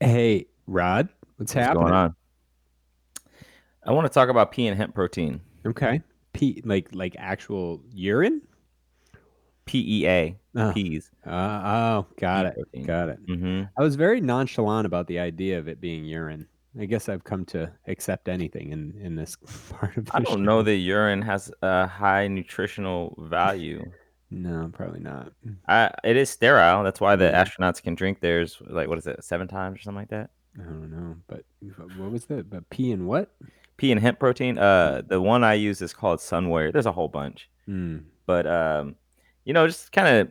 Hey, Rod, what's, What's happening? going on? I want to talk about pea and hemp protein. Okay, pee like like actual urine. PEA, Oh, peas. uh, oh, got pea it, protein. got it. hmm I was very nonchalant about the idea of it being urine. I guess I've come to accept anything in in this part of the I don't show. know that urine has a high nutritional value. No, probably not. I, it is sterile. That's why the astronauts can drink theirs, like, what is it, seven times or something like that? I don't know, but what was that? But pee and what? Pea and hemp protein. Uh, the one I use is called Sunwarrior. There's a whole bunch, Hmm. but um, you know, just kind of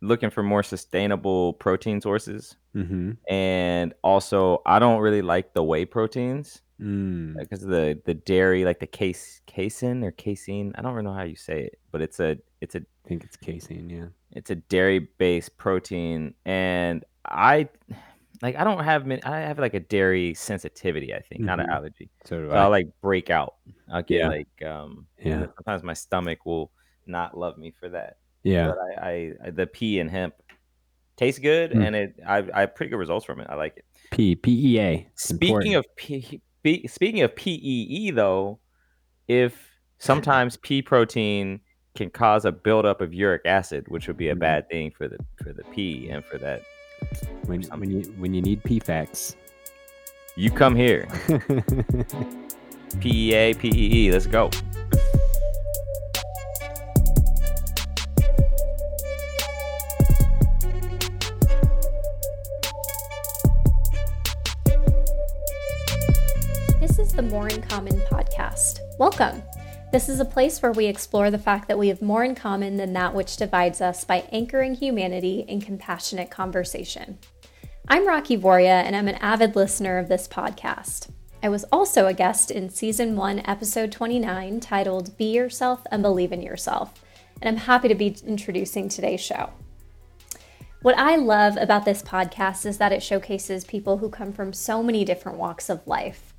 looking for more sustainable protein sources. Mm-hmm. And also, I don't really like the whey proteins. Mm. because of the the dairy, like the case casein or casein. I don't really know how you say it, but it's a it's a I think it's casein. Yeah. it's a dairy based protein, and I like I don't have many, I have like a dairy sensitivity. I think not an Mhm. allergy, So do so I. I'll like break out. I'll get Yeah. like um Yeah. sometimes my stomach will not love me for that. Yeah. But I, I the pea and hemp tastes good, Mm. and it I I have pretty good results from it. I like it. P P E A. Speaking important. of P, P, speaking of PEE though, if sometimes pea protein can cause a buildup of uric acid, which would be a Mhm. bad thing for the for the pea and for that, when when you when you need PFAX. you come here. PEA, PEE, let's go. In Common podcast. Welcome. This is a place where we explore the fact that we have more in common than that which divides us by anchoring humanity in compassionate conversation. I'm Rocky Voria, and I'm an avid listener of this podcast. I was also a guest in season one, episode 29, titled Be Yourself and Believe in Yourself, and I'm happy to be introducing today's show. What I love about this podcast is that it showcases people who come from so many different walks of life.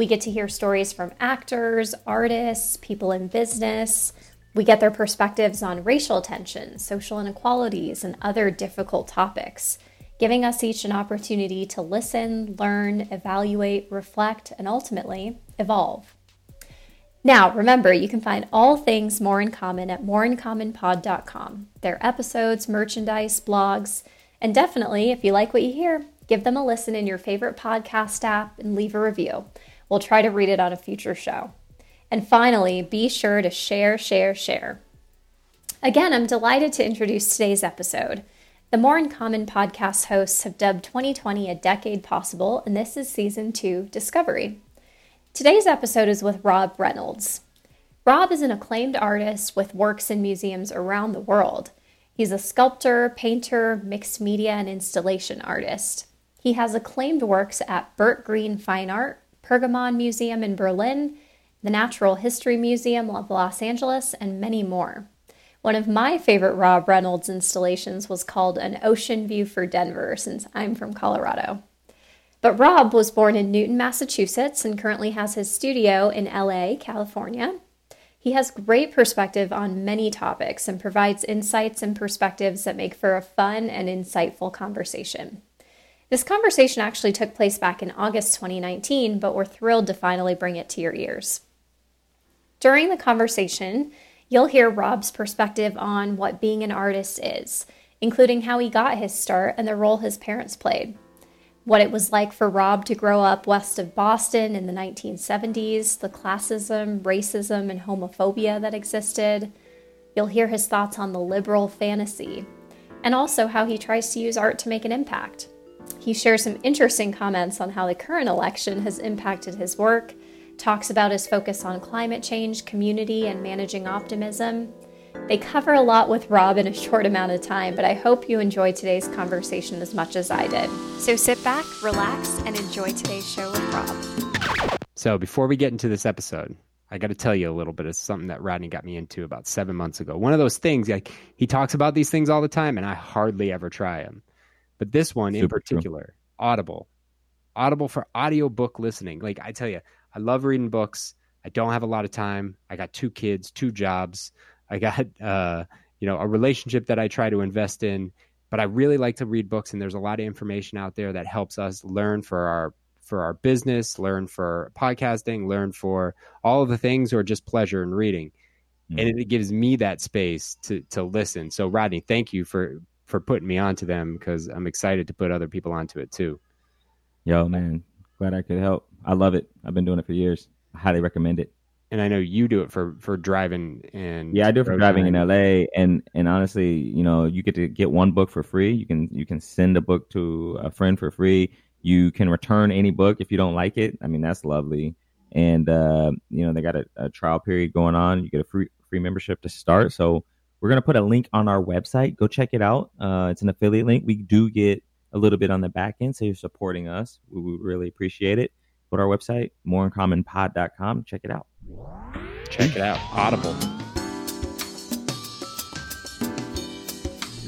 We get to hear stories from actors, artists, people in business. We get their perspectives on racial tensions, social inequalities, and other difficult topics, giving us each an opportunity to listen, learn, evaluate, reflect, and ultimately evolve. Now, remember, you can find all things More in Common at moreincommonpod.com. Their episodes, merchandise, blogs, and definitely, if you like what you hear, give them a listen in your favorite podcast app and leave a review. We'll try to read it on a future show. And finally, be sure to share, share, share. Again, I'm delighted to introduce today's episode. The More in Common podcast hosts have dubbed 2020 a decade possible, and this is season two Discovery. Today's episode is with Rob Reynolds. Rob is an acclaimed artist with works in museums around the world. He's a sculptor, painter, mixed media, and installation artist. He has acclaimed works at Bert Green Fine Art, Pergamon Museum in Berlin, the Natural History Museum of Los Angeles, and many more. One of my favorite Rob Reynolds installations was called An Ocean View for Denver, since I'm from Colorado. But Rob was born in Newton, Massachusetts, and currently has his studio in LA, California. He has great perspective on many topics and provides insights and perspectives that make for a fun and insightful conversation. This conversation actually took place back in August 2019, but we're thrilled to finally bring it to your ears. During the conversation, you'll hear Rob's perspective on what being an artist is, including how he got his start and the role his parents played what it was like for Rob to grow up west of Boston in the 1970s, the classism, racism, and homophobia that existed. You'll hear his thoughts on the liberal fantasy, and also how he tries to use art to make an impact. He shares some interesting comments on how the current election has impacted his work, talks about his focus on climate change, community, and managing optimism. They cover a lot with Rob in a short amount of time, but I hope you enjoy today's conversation as much as I did. So sit back, relax, and enjoy today's show with Rob. So before we get into this episode, I got to tell you a little bit of something that Rodney got me into about seven months ago. One of those things, like he talks about these things all the time, and I hardly ever try them. But this one in Super true. particular, Audible, Audible for audiobook listening. Like I tell you, I love reading books. I don't have a lot of time. I got two kids, two jobs. I got uh, you know a relationship that I try to invest in, but I really like to read books, and there's a lot of information out there that helps us learn for our for our business, learn for podcasting, learn for all of the things, or just pleasure in reading. Mm. And it, it gives me that space to to listen. So Rodney, thank you for for putting me onto them because I'm excited to put other people onto it too. Yo, man, glad I could help. I love it. I've been doing it for years. I highly recommend it. And I know you do it for for driving and yeah, I do it for driving in LA. And and honestly, you know, you get to get one book for free. You can you can send a book to a friend for free. You can return any book if you don't like it. I mean, that's lovely. And uh, you know, they got a, a trial period going on. You get a free free membership to start. So we're gonna put a link on our website. Go check it out. Uh, it's an affiliate link. We do get a little bit on the back end, so you're supporting us. We would really appreciate it. Go to our website, moreincommonpod.com. Check it out. Check it out. Audible.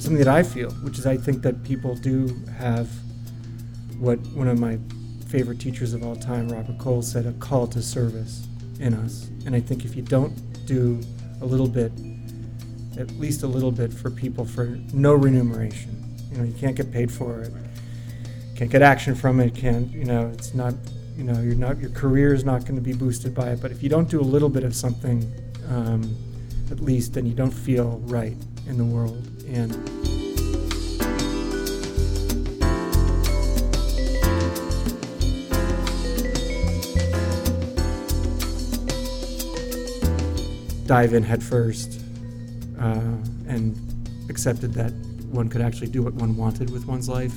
Something that I feel, which is I think that people do have what one of my favorite teachers of all time, Robert Coles, said a call to service in us. And I think if you don't do a little bit, at least a little bit for people for no remuneration, you know, you can't get paid for it, can't get action from it, can't, you know, it's not you know you're not your career is not going to be boosted by it. But if you don't do a little bit of something um, at least then you don't feel right in the world. And dive in headfirst uh, and accepted that one could actually do what one wanted with one's life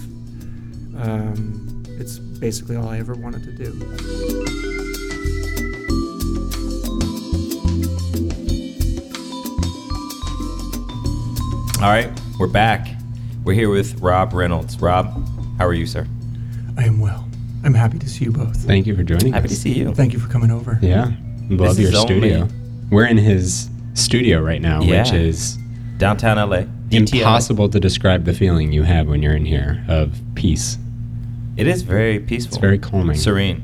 um, it's basically all I ever wanted to do. All right, we're back. We're here with Rob Reynolds. Rob, how are you, sir? I am well. I'm happy to see you both. Thank you for joining happy us. Happy to see you. Thank you for coming over. Yeah. Love your studio. Only... We're in his studio right now, yeah. which is downtown LA. Impossible to describe the feeling you have when you're in here of peace it is very peaceful. It's very calming. Serene.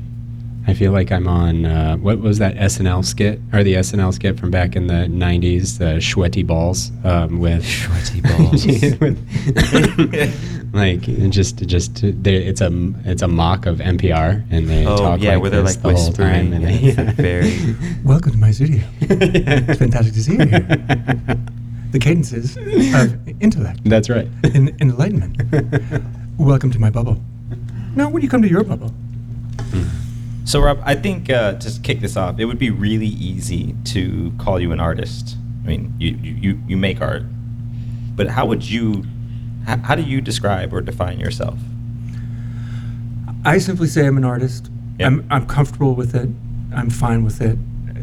I feel like I'm on uh, what was that SNL skit or the SNL skit from back in the '90s, the Schweddy Balls um, with Schweddy Balls. like just just it's a it's a mock of NPR and they oh, talk yeah, like where they're like the whole time. And they, yeah. very Welcome to my studio. it's fantastic to see you here. The cadences of intellect. That's right. In, enlightenment. Welcome to my bubble. Now, when you come to your bubble. So, Rob, I think uh, to kick this off, it would be really easy to call you an artist. I mean, you you, you make art, but how would you, how, how do you describe or define yourself? I simply say I'm an artist. Yep. I'm I'm comfortable with it. I'm fine with it.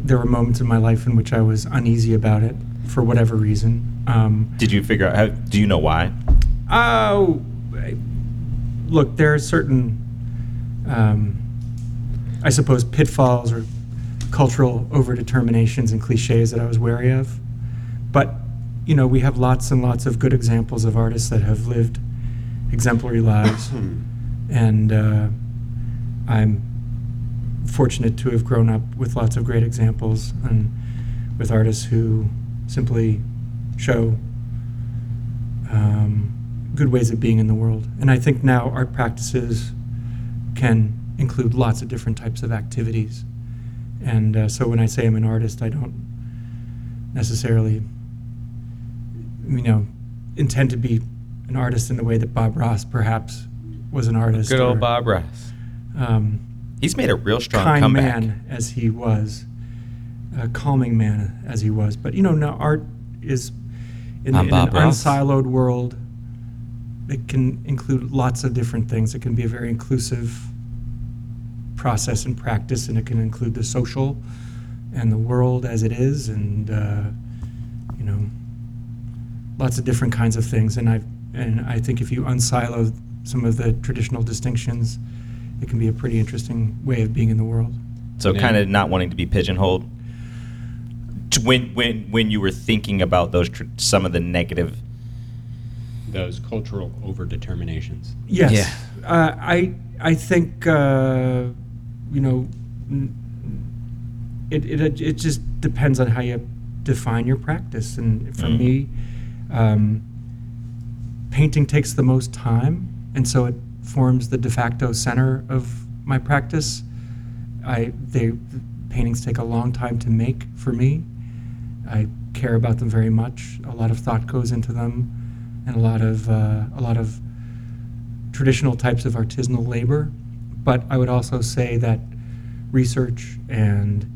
There were moments in my life in which I was uneasy about it for whatever reason. Um, Did you figure out? How, do you know why? Oh, look, there are certain, um, I suppose, pitfalls or cultural overdeterminations and cliches that I was wary of. But, you know, we have lots and lots of good examples of artists that have lived exemplary lives. and uh, I'm fortunate to have grown up with lots of great examples and with artists who simply show um, good ways of being in the world. And I think now art practices can include lots of different types of activities. And uh, so when I say I'm an artist, I don't necessarily, you know, intend to be an artist in the way that Bob Ross perhaps was an artist. Good old or, Bob Ross. Um, He's made a real strong kind comeback. man as he was, a calming man as he was. But you know, now art is in, in an Ross. unsiloed world it can include lots of different things. It can be a very inclusive process and practice, and it can include the social and the world as it is, and uh, you know, lots of different kinds of things. And I and I think if you unsilo some of the traditional distinctions, it can be a pretty interesting way of being in the world. So, yeah. kind of not wanting to be pigeonholed. When when when you were thinking about those tr- some of the negative those cultural overdeterminations. Yes. Yeah. Uh, I I think uh, you know it, it it just depends on how you define your practice. And for mm. me, um, painting takes the most time, and so it forms the de facto center of my practice. I they paintings take a long time to make for me. I care about them very much. A lot of thought goes into them, and a lot of uh, a lot of traditional types of artisanal labor. But I would also say that research and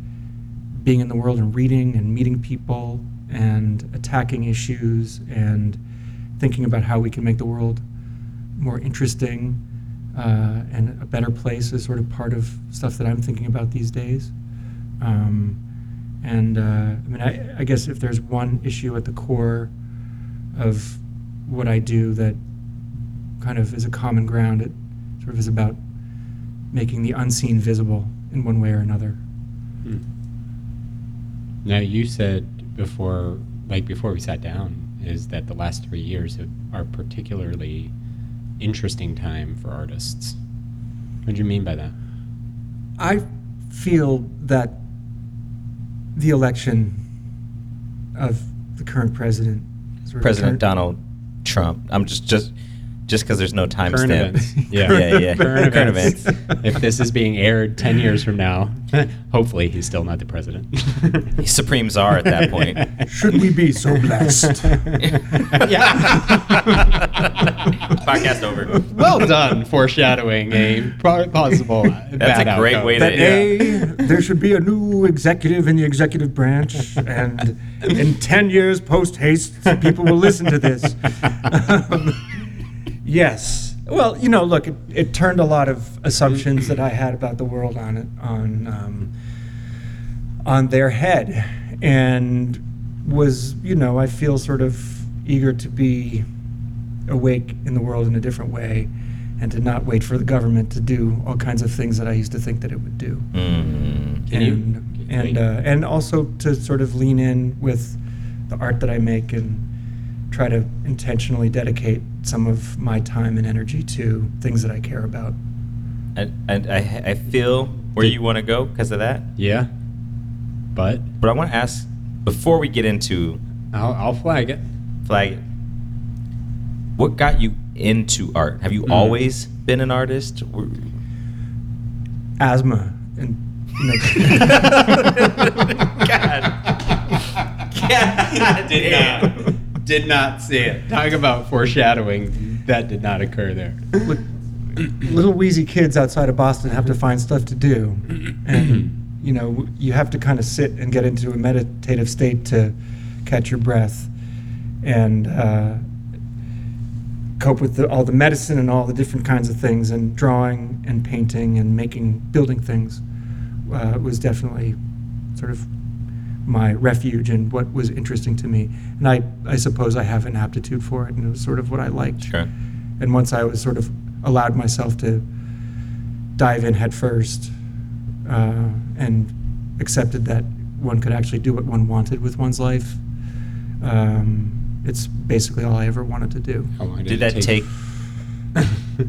being in the world and reading and meeting people and attacking issues and thinking about how we can make the world more interesting uh, and a better place is sort of part of stuff that I'm thinking about these days. Um, and uh, I mean, I, I guess if there's one issue at the core of what I do that kind of is a common ground, it sort of is about making the unseen visible in one way or another. Hmm. Now, you said before, like before we sat down, is that the last three years have, are particularly interesting time for artists. What do you mean by that? I feel that the election of the current president, sort of President Donald Trump. I'm just just just because there's no timestamp. Yeah, yeah, yeah. Current, Current events. if this is being aired ten years from now, hopefully he's still not the president. he's supreme czar at that point. Should we be so blessed? yeah. Podcast over. Well done, foreshadowing a possible. That's a great outcome. way to. That a there should be a new executive in the executive branch, and in ten years post haste, people will listen to this. Yes. Well, you know, look, it, it, turned a lot of assumptions that I had about the world on it on um, on their head, and was you know I feel sort of eager to be awake in the world in a different way, and to not wait for the government to do all kinds of things that I used to think that it would do. Mm. and you, and uh, and also to sort of lean in with the art that I make and try to intentionally dedicate some of my time and energy to things that I care about. And, and I, I feel where you want to go because of that. Yeah. But? But I want to ask before we get into. I'll, I'll flag it. Flag it. What got you into art? Have you mm. always been an artist? Or? Asthma and. You know, God. God. Did not did not see it. Talk about foreshadowing. That did not occur there. Little wheezy kids outside of Boston have to find stuff to do, and you know you have to kind of sit and get into a meditative state to catch your breath, and uh, cope with the, all the medicine and all the different kinds of things. And drawing and painting and making building things uh, was definitely sort of my refuge and what was interesting to me. And I, I suppose I have an aptitude for it, and it was sort of what I liked. Sure. And once I was sort of allowed myself to dive in head first uh, and accepted that one could actually do what one wanted with one's life, um, it's basically all I ever wanted to do. did, did that take? take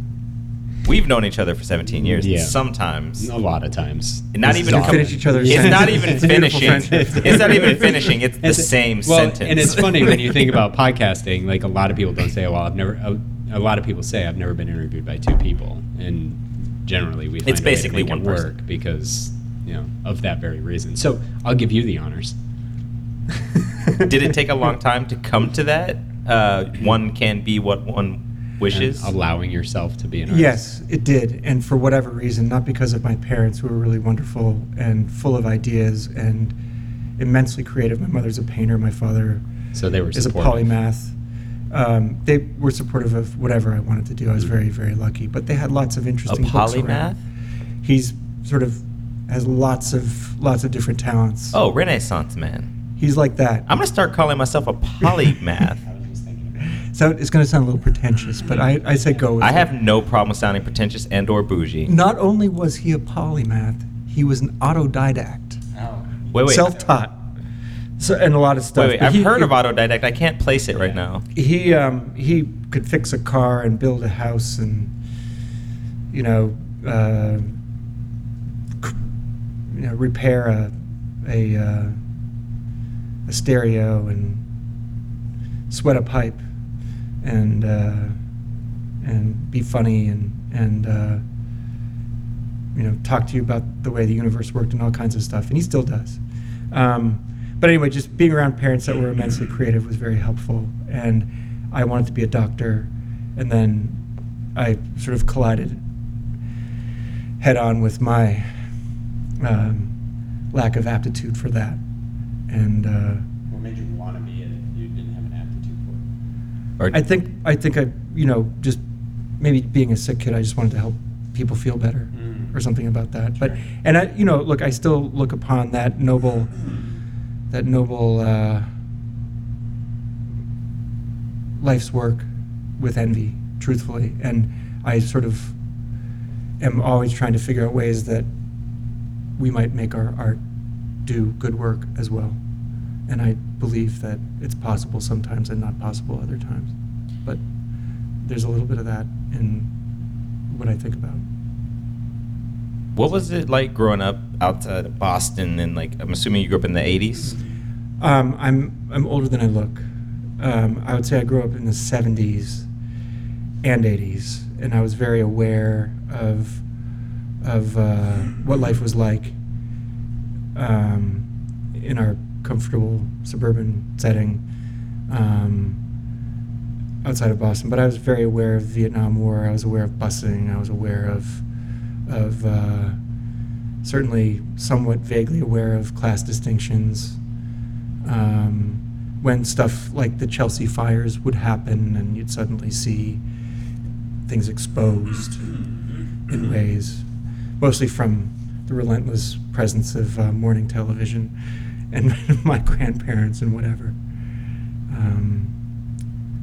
We've known each other for 17 years. Yeah. Sometimes, a lot of times, not even com- finish each other's. It's not even finishing. it's not even finishing. It's the same well, sentence. And it's funny when you think about podcasting. Like a lot of people don't say, "Well, I've never." A, a lot of people say, "I've never been interviewed by two people," and generally we. Find it's basically one work person. because you know of that very reason. So I'll give you the honors. Did it take a long time to come to that? Uh, one can be what one wishes allowing yourself to be an artist yes it did and for whatever reason not because of my parents who were really wonderful and full of ideas and immensely creative my mother's a painter my father so they were is supportive. a polymath um, they were supportive of whatever I wanted to do. I was very, very lucky. But they had lots of interesting a polymath. He's sort of has lots of lots of different talents. Oh, Renaissance man. He's like that. I'm gonna start calling myself a polymath. So it's going to sound a little pretentious, but I, I say go with I it. have no problem sounding pretentious and or bougie. Not only was he a polymath, he was an autodidact. Oh. Wait, wait. Self-taught. So, and a lot of stuff. Wait, wait. I've he, heard he, of autodidact. I can't place it right now. He um, he could fix a car and build a house and you know uh, you know repair a a, uh, a stereo and sweat a pipe and uh, and be funny and and uh, you know talk to you about the way the universe worked and all kinds of stuff, and he still does. Um, but anyway, just being around parents that were immensely creative was very helpful, and I wanted to be a doctor, and then I sort of collided head on with my um, lack of aptitude for that, and. Uh, Or I think I think I you know just maybe being a sick kid, I just wanted to help people feel better Mm. or something about that. But and I you know look, I still look upon that noble that noble uh, life's work with envy, truthfully, and I sort of am always trying to figure out ways that we might make our art do good work as well. And I believe that it's possible sometimes and not possible other times. But there's a little bit of that in what I think about. what was it like growing up outside of Boston? And like, I'm assuming you grew up in the 80s. Um, I'm I'm older than I look. Um, I would say I grew up in the 70s and 80s, and I was very aware of of uh, what life was like um, in our comfortable suburban setting um, outside of Boston. But I was very aware of the Vietnam War. I was aware of busing. I was aware of of uh, certainly somewhat vaguely aware of class distinctions. Um, when stuff like the Chelsea fires would happen, and you'd suddenly see things exposed in ways, mostly from the relentless presence of uh, morning television and my grandparents and whatever. Um,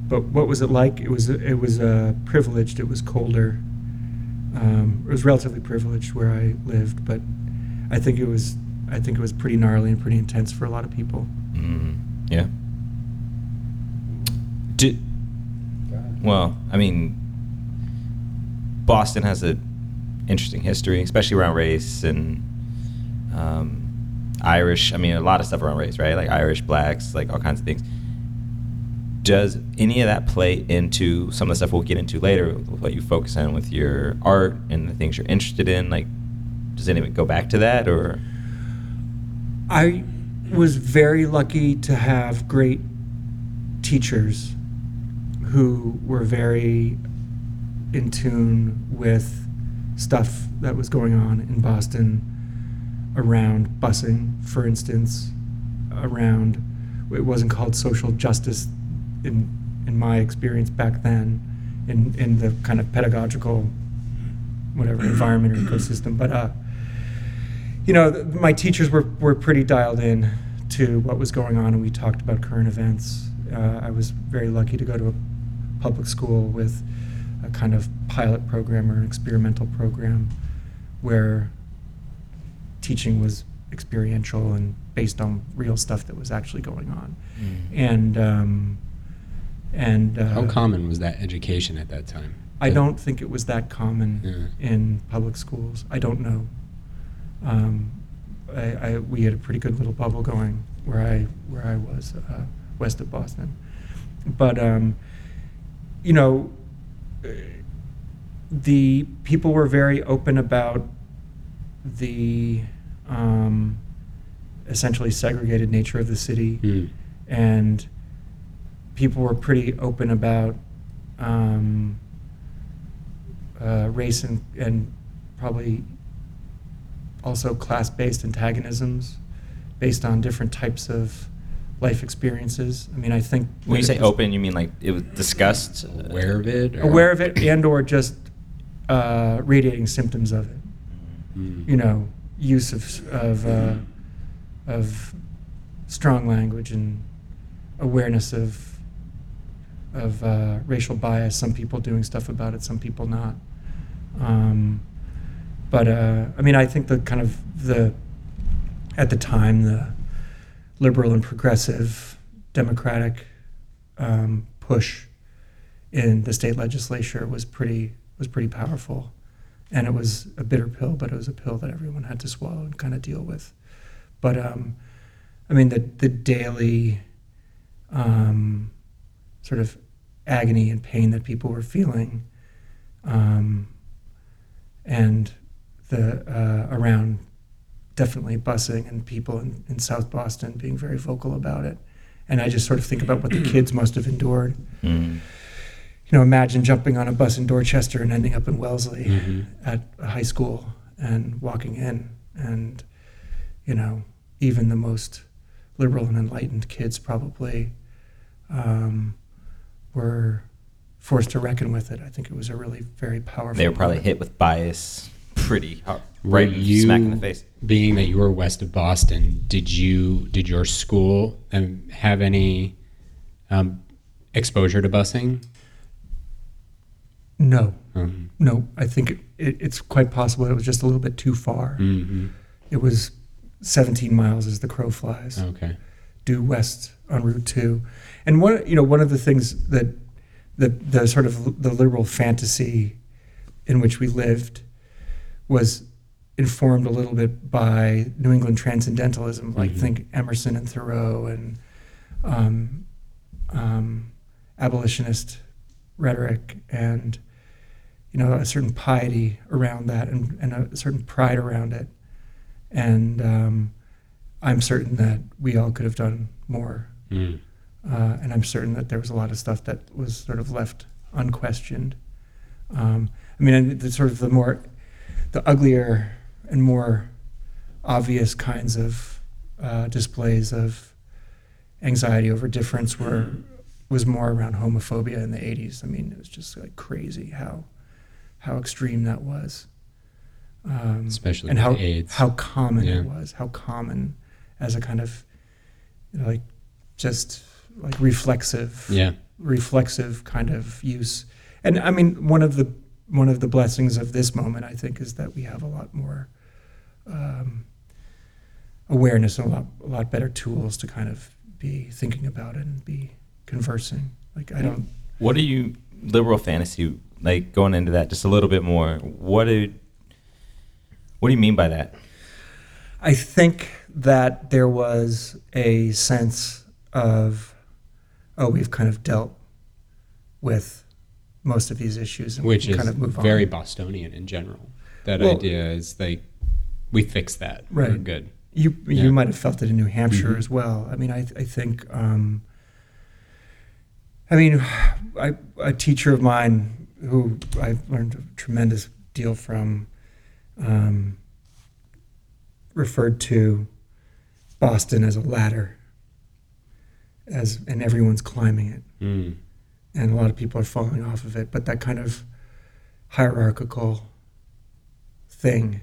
but what was it like? It was it was uh, privileged. It was colder. Um, it was relatively privileged where I lived, but I think it was I think it was pretty gnarly and pretty intense for a lot of people. Mm, yeah. Did, well, I mean, Boston has a interesting history, especially around race and um, Irish. I mean, a lot of stuff around race, right? Like Irish, blacks, like all kinds of things. Does any of that play into some of the stuff we'll get into later, what you focus on with your art and the things you're interested in? Like, does any of it go back to that, or? I was very lucky to have great teachers who were very in tune with stuff that was going on in Boston around busing, for instance, around it wasn't called social justice in in my experience back then in in the kind of pedagogical whatever environment or ecosystem but uh you know, th- my teachers were, were pretty dialed in to what was going on, and we talked about current events. Uh, I was very lucky to go to a public school with a kind of pilot program or an experimental program where teaching was experiential and based on real stuff that was actually going on. And um, and uh, How common was that education at that time? I don't think it was that common Yeah. in public schools. I don't know. Um, I, I, we had a pretty good little bubble going where I where I was uh, west of Boston, but um, you know, the people were very open about the um, essentially segregated nature of the city Mm. and people were pretty open about um, uh, race and, and probably also class-based antagonisms based on different types of life experiences. I mean, I think When you say was open, you mean like it was discussed? Aware of it? or- aware of it and or just uh, radiating symptoms of it. Mm. You know, use of of uh, of strong language and awareness of of uh, racial bias. Some people doing stuff about it, some people not. Um, but uh, I mean, I think the kind of the at the time the liberal and progressive democratic um, push in the state legislature was pretty was pretty powerful, and it was a bitter pill, but it was a pill that everyone had to swallow and kind of deal with. But um, I mean, the the daily um, sort of agony and pain that people were feeling, um, and the uh, around definitely busing and people in, in South Boston being very vocal about it. And I just sort of think about what the kids must have endured. Mm. You know, imagine jumping on a bus in Dorchester and ending up in Wellesley Mhm. at a high school and walking in. And, you know, even the most liberal and enlightened kids probably um, were forced to reckon with it. I think it was a really very powerful. They were probably moment. hit with bias pretty hard, right you- smack in the face. being that you were west of Boston, did you did your school um, have any um, exposure to busing? No, Um, no. I think it, it, it's quite possible it was just a little bit too far. mhm. It was 17 miles as the crow flies. Okay. due west on Route Two, and one you know one of the things that the the sort of the liberal fantasy in which we lived was informed a little bit by New England transcendentalism, like Mhm. think Emerson and Thoreau and um, um, abolitionist rhetoric and you know a certain piety around that and, and a certain pride around it and um, I'm certain that we all could have done more Mm. uh, and I'm certain that there was a lot of stuff that was sort of left unquestioned. Um, I mean, the sort of the more, the uglier and more obvious kinds of uh, displays of anxiety over difference were was more around homophobia in the 80s. I mean, it was just like crazy how how extreme that was. Um, Especially and how AIDS. how common Yeah. it was, how common as a kind of you know, like just like reflexive Yeah. reflexive kind of use. And I mean, one of the one of the blessings of this moment, I think, is that we have a lot more um, awareness and a lot a lot better tools to kind of be thinking about it and be conversing. Like I don't. What do you liberal fantasy like going into that just a little bit more? What do what do you mean by that? I think that there was a sense of, oh, we've kind of dealt with most of these issues, and Which we is can kind of move on. very on. Bostonian in general. That Well- idea is like, we fixed that. We're Right. good. You Yeah. you might have felt it in New Hampshire Mhm. as well. I mean, I I think. Um, I mean, I, a teacher of mine who I learned a tremendous deal from um, referred to Boston as a ladder, as and everyone's climbing it, Mm. and a lot of people are falling off of it. But that kind of hierarchical thing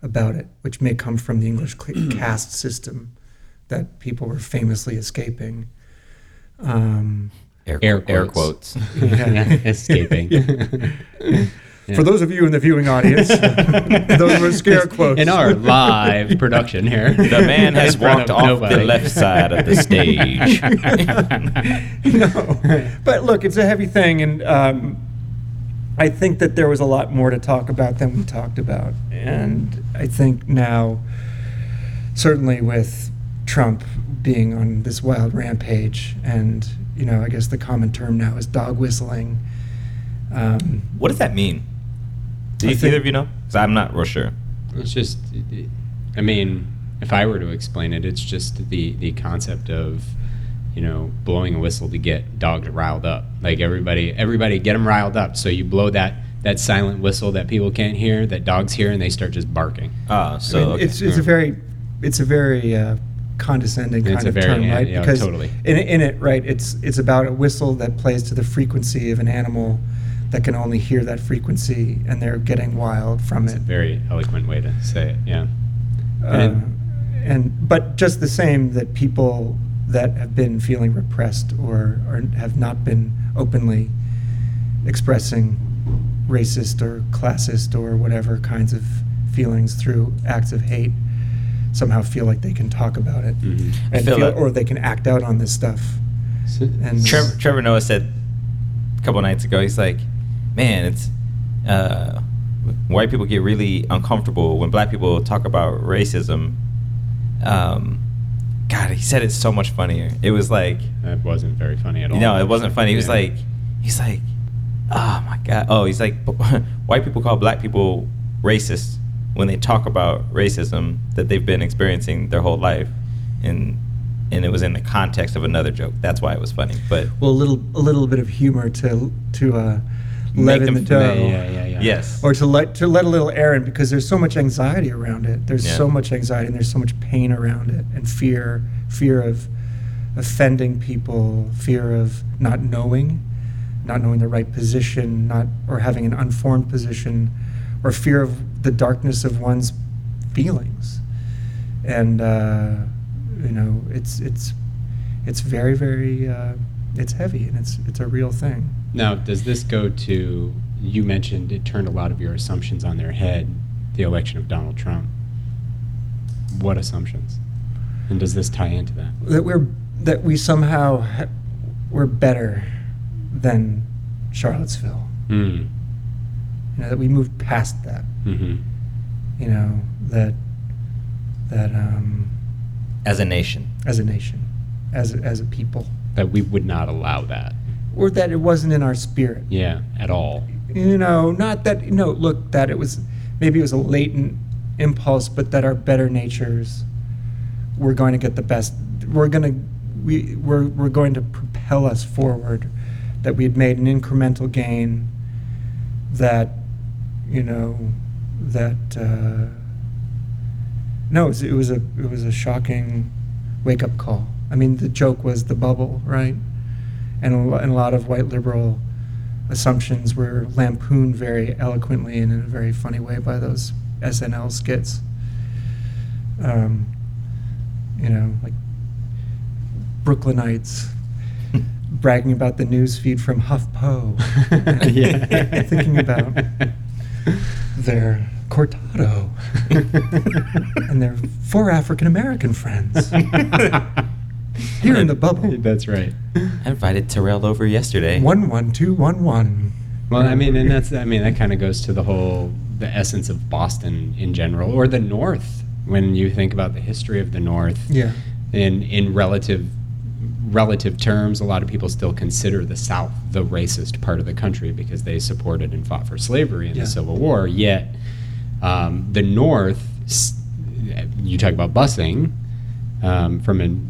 about it, which may come from the English caste system that people were famously escaping. Um, Air, Air air quotes. quotes. Escaping. Yeah. For those of you in the viewing audience, those were scare quotes. In our live production here. The man has walked of off the left side of the stage. no, but look, it's a heavy thing, and um, I think that there was a lot more to talk about than we talked about, and I think now, certainly with Trump being on this wild rampage, and you know, I guess the common term now is dog whistling. Um, what does that mean? Do you, think- either of you know? 'Cause I'm not real sure. It's just, I mean, if I were to explain it, it's just the the concept of, you know, blowing a whistle to get dogs riled up. Like everybody, everybody get them riled up. So you blow that that silent whistle that people can't hear, that dogs hear, and they start just barking. Ah, I so mean, okay. it's it's a very it's a very uh, condescending It's kind of term, right? yeah, because totally. in in it, right, it's it's about a whistle that plays to the frequency of an animal that can only hear that frequency, and they're getting wild from it It's a it. very eloquent way to say it. Yeah. Uh, And and but just the same that people that have been feeling repressed or, or have not been openly expressing racist or classist or whatever kinds of feelings through acts of hate somehow feel like they can talk about it mhm. And feel feel, or they can act out on this stuff So- and Trevor, Trevor Noah said a couple nights ago, he's like, man, it's uh, white people get really uncomfortable when black people talk about racism. Um, God, he said it so much funnier. It was like, that wasn't very funny at all. no, it wasn't funny. He was Yeah. like, he's like, oh my god. Oh, he's like, white people call black people racist when they talk about racism that they've been experiencing their whole life, and and it was in the context of another joke. That's why it was funny. But Well, a little a little bit of humor to to uh, leaven them- the dough. yeah, yeah, yeah. yes, or to let to let a little air in because there's so much anxiety around it. There's Yeah. so much anxiety and there's so much pain around it and fear, fear of offending people, fear of not knowing, not knowing the right position, not or having an unformed position, or fear of the darkness of one's feelings. And uh, you know, it's it's it's very very uh, it's heavy and it's it's a real thing. Now, does this go to? You mentioned it turned a lot of your assumptions on their head. The election of Donald Trump. What assumptions? And does this tie into that? that we're that we somehow ha- we're better than Charlottesville. Mm. You know that we moved past that. hmm You know that that um, as a nation. as a nation, as a, as a people, That we would not allow that. or that it wasn't in our spirit. Yeah, at all. You know, not that You no. Know, look, that it was maybe it was a latent impulse, but that our better natures were going to get the best. We're going to we we're, we're going to propel us forward. That we had made an incremental gain. That you know that uh, no, it was, it was a it was a shocking wake up call. I mean, the joke was the bubble, right? And a, and a lot of white liberal assumptions were lampooned very eloquently and in a very funny way by those SNL skits. Um, you know, like Brooklynites bragging about the news feed from HuffPo, yeah. thinking about their cortado and their four African American friends here in the bubble. That's right. I invited Terrell over yesterday. One one two one one. Well, I mean, and that's I mean that kind of goes to the whole the essence of Boston in general, or the North. When you think about the history of the North, Yeah. in in relative relative terms, a lot of people still consider the South the racist part of the country because they supported and fought for slavery in Yeah. the Civil War. Yet, um, the North, you talk about busing um, from an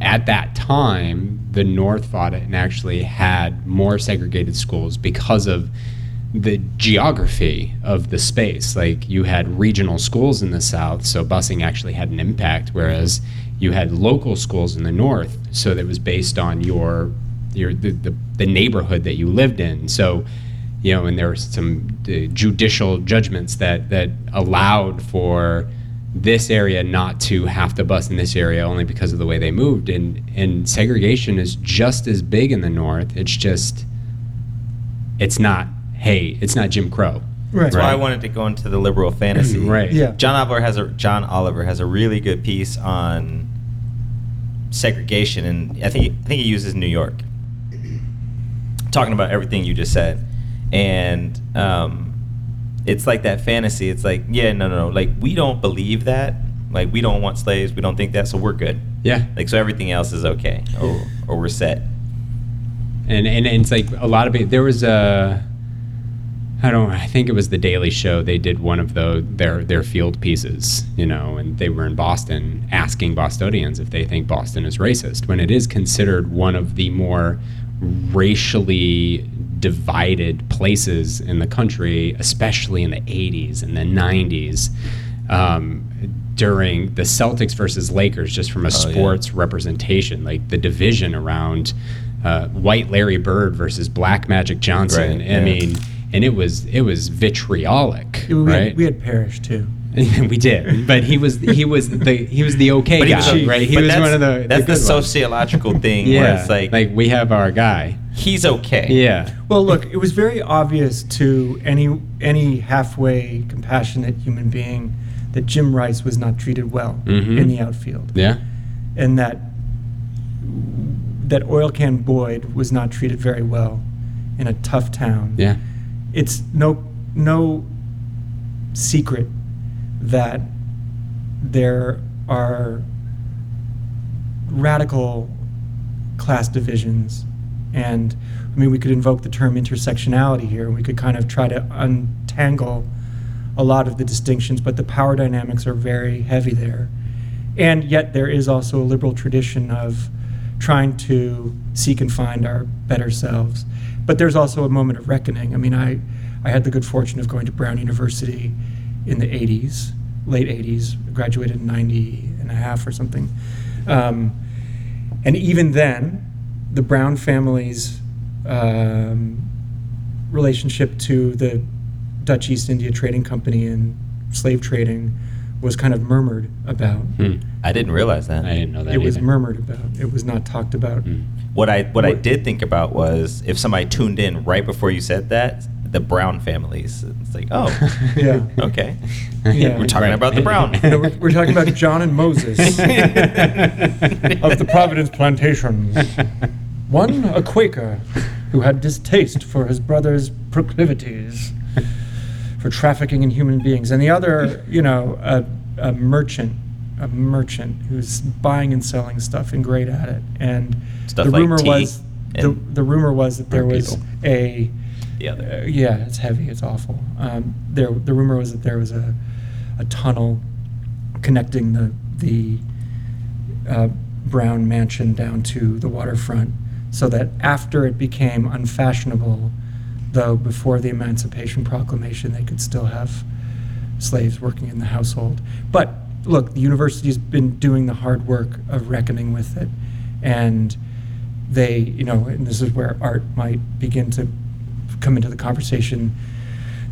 at that time, the North fought it and actually had more segregated schools because of the geography of the space. Like you had regional schools in the South, so busing actually had an impact, whereas you had local schools in the North, so that was based on your your the, the, the neighborhood that you lived in. So you know, and there were some uh, judicial judgments that that allowed for this area not to have to bus in this area only because of the way they moved. And and segregation is just as big in the north. It's just it's not hey it's not jim crow Right. That's why I wanted to go into the liberal fantasy. right Yeah. John Oliver has a John Oliver has a really good piece on segregation, and I think I think he uses New York, talking about everything you just said, and um, it's like that fantasy. It's like yeah, no, no, no, like we don't believe that. Like we don't want slaves. We don't think that, so we're good. yeah Like so, everything else is okay, or or we're set. and, and and it's like a lot of it there was a I don't I think it was the Daily Show they did one of the their their field pieces you know and they were in Boston asking Bostonians if they think Boston is racist when it is considered one of the more racially divided places in the country especially in the 80s and the 90s um, during the Celtics versus Lakers just from a Oh, yeah. sports representation like the division around uh, white Larry Bird versus black Magic Johnson. Right, I yeah. mean, and it was it was vitriolic, We, right? had, we had Parish too. we did, but he was he was the he was the okay But he guy, was right? He was that's- one of the that's the, the, sociological thing where Yeah, it's like, like we have our guy. he's okay. Yeah, Well, look, it was very obvious to any any halfway compassionate human being that Jim Rice was not treated well Mhm. in the outfield, yeah, and that that oil can Boyd was not treated very well in a tough town. yeah, It's no no secret that there are radical class divisions And I mean, we could invoke the term intersectionality here. We could kind of try to untangle a lot of the distinctions, but the power dynamics are very heavy there. And yet, there is also a liberal tradition of trying to seek and find our better selves. But there's also a moment of reckoning. I mean, I, I had the good fortune of going to Brown University in the 80s, late 80s, graduated in 90 and a half or something. Um, and even then, the Brown family's um, relationship to the Dutch East India Trading Company and slave trading was kind of murmured about. Hmm. I didn't realize that. I didn't know that It was murmured about. It was not talked about. Hmm. What I what I did think about was if somebody tuned in right before you said that, the Brown families. It's like, oh, Yeah. okay. Yeah. We're talking Right. about the Brown. You know, we're, we're talking about John and Moses of the Providence plantations. One, a Quaker who had distaste for his brother's proclivities for trafficking in human beings, and the other, you know, a, a merchant, a merchant who's buying and selling stuff and great at it. And Stuff the like rumor was the, the rumor was that there was people. a other. uh, yeah, it's heavy. It's awful. Um, there, the rumor was that there was a, a tunnel connecting the the uh, Brown mansion down to the waterfront, so that after it became unfashionable, though before the Emancipation Proclamation, they could still have slaves working in the household. But look, the university's been doing the hard work of reckoning with it, and they, you know, and this is where art might begin to come into the conversation.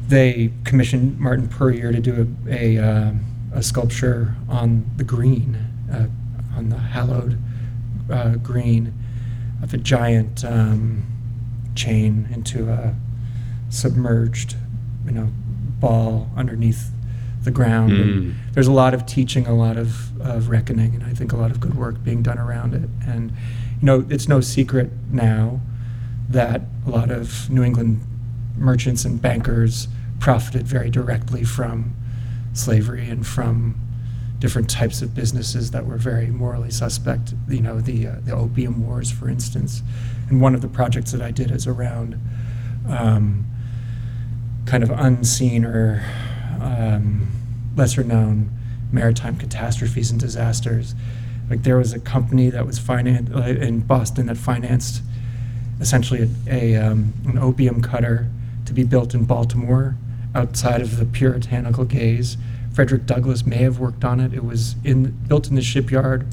They commissioned Martin Puryear to do a, a, uh, a sculpture on the green, uh, on the hallowed uh, green, of a giant um, chain into a submerged, you know, ball underneath the ground. Mm. And there's a lot of teaching, a lot of, of reckoning, and I think a lot of good work being done around it. And you know, it's no secret now that a lot of New England merchants and bankers profited very directly from slavery and from different types of businesses that were very morally suspect. You know, the uh, the opium wars, for instance. And one of the projects that I did is around um, kind of unseen or um, lesser known maritime catastrophes and disasters. Like there was a company that was financed uh, in Boston that financed essentially a, a um, an opium cutter to be built in Baltimore outside of the puritanical gaze. Frederick Douglass may have worked on it. It was in built in the shipyard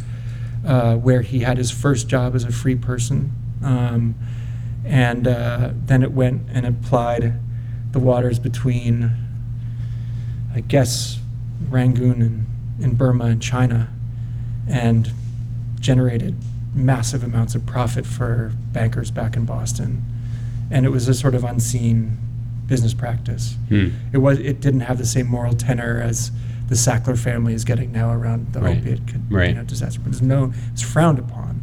uh, where he had his first job as a free person, um, and uh, then it went and applied the waters between, I guess, Rangoon and, and Burma and China, and generated massive amounts of profit for bankers back in Boston. And it was a sort of unseen business practice. Hmm. It was it didn't have the same moral tenor as the Sackler family is getting now around the Right. opiate Right. you know, disaster. But it's no it's frowned upon.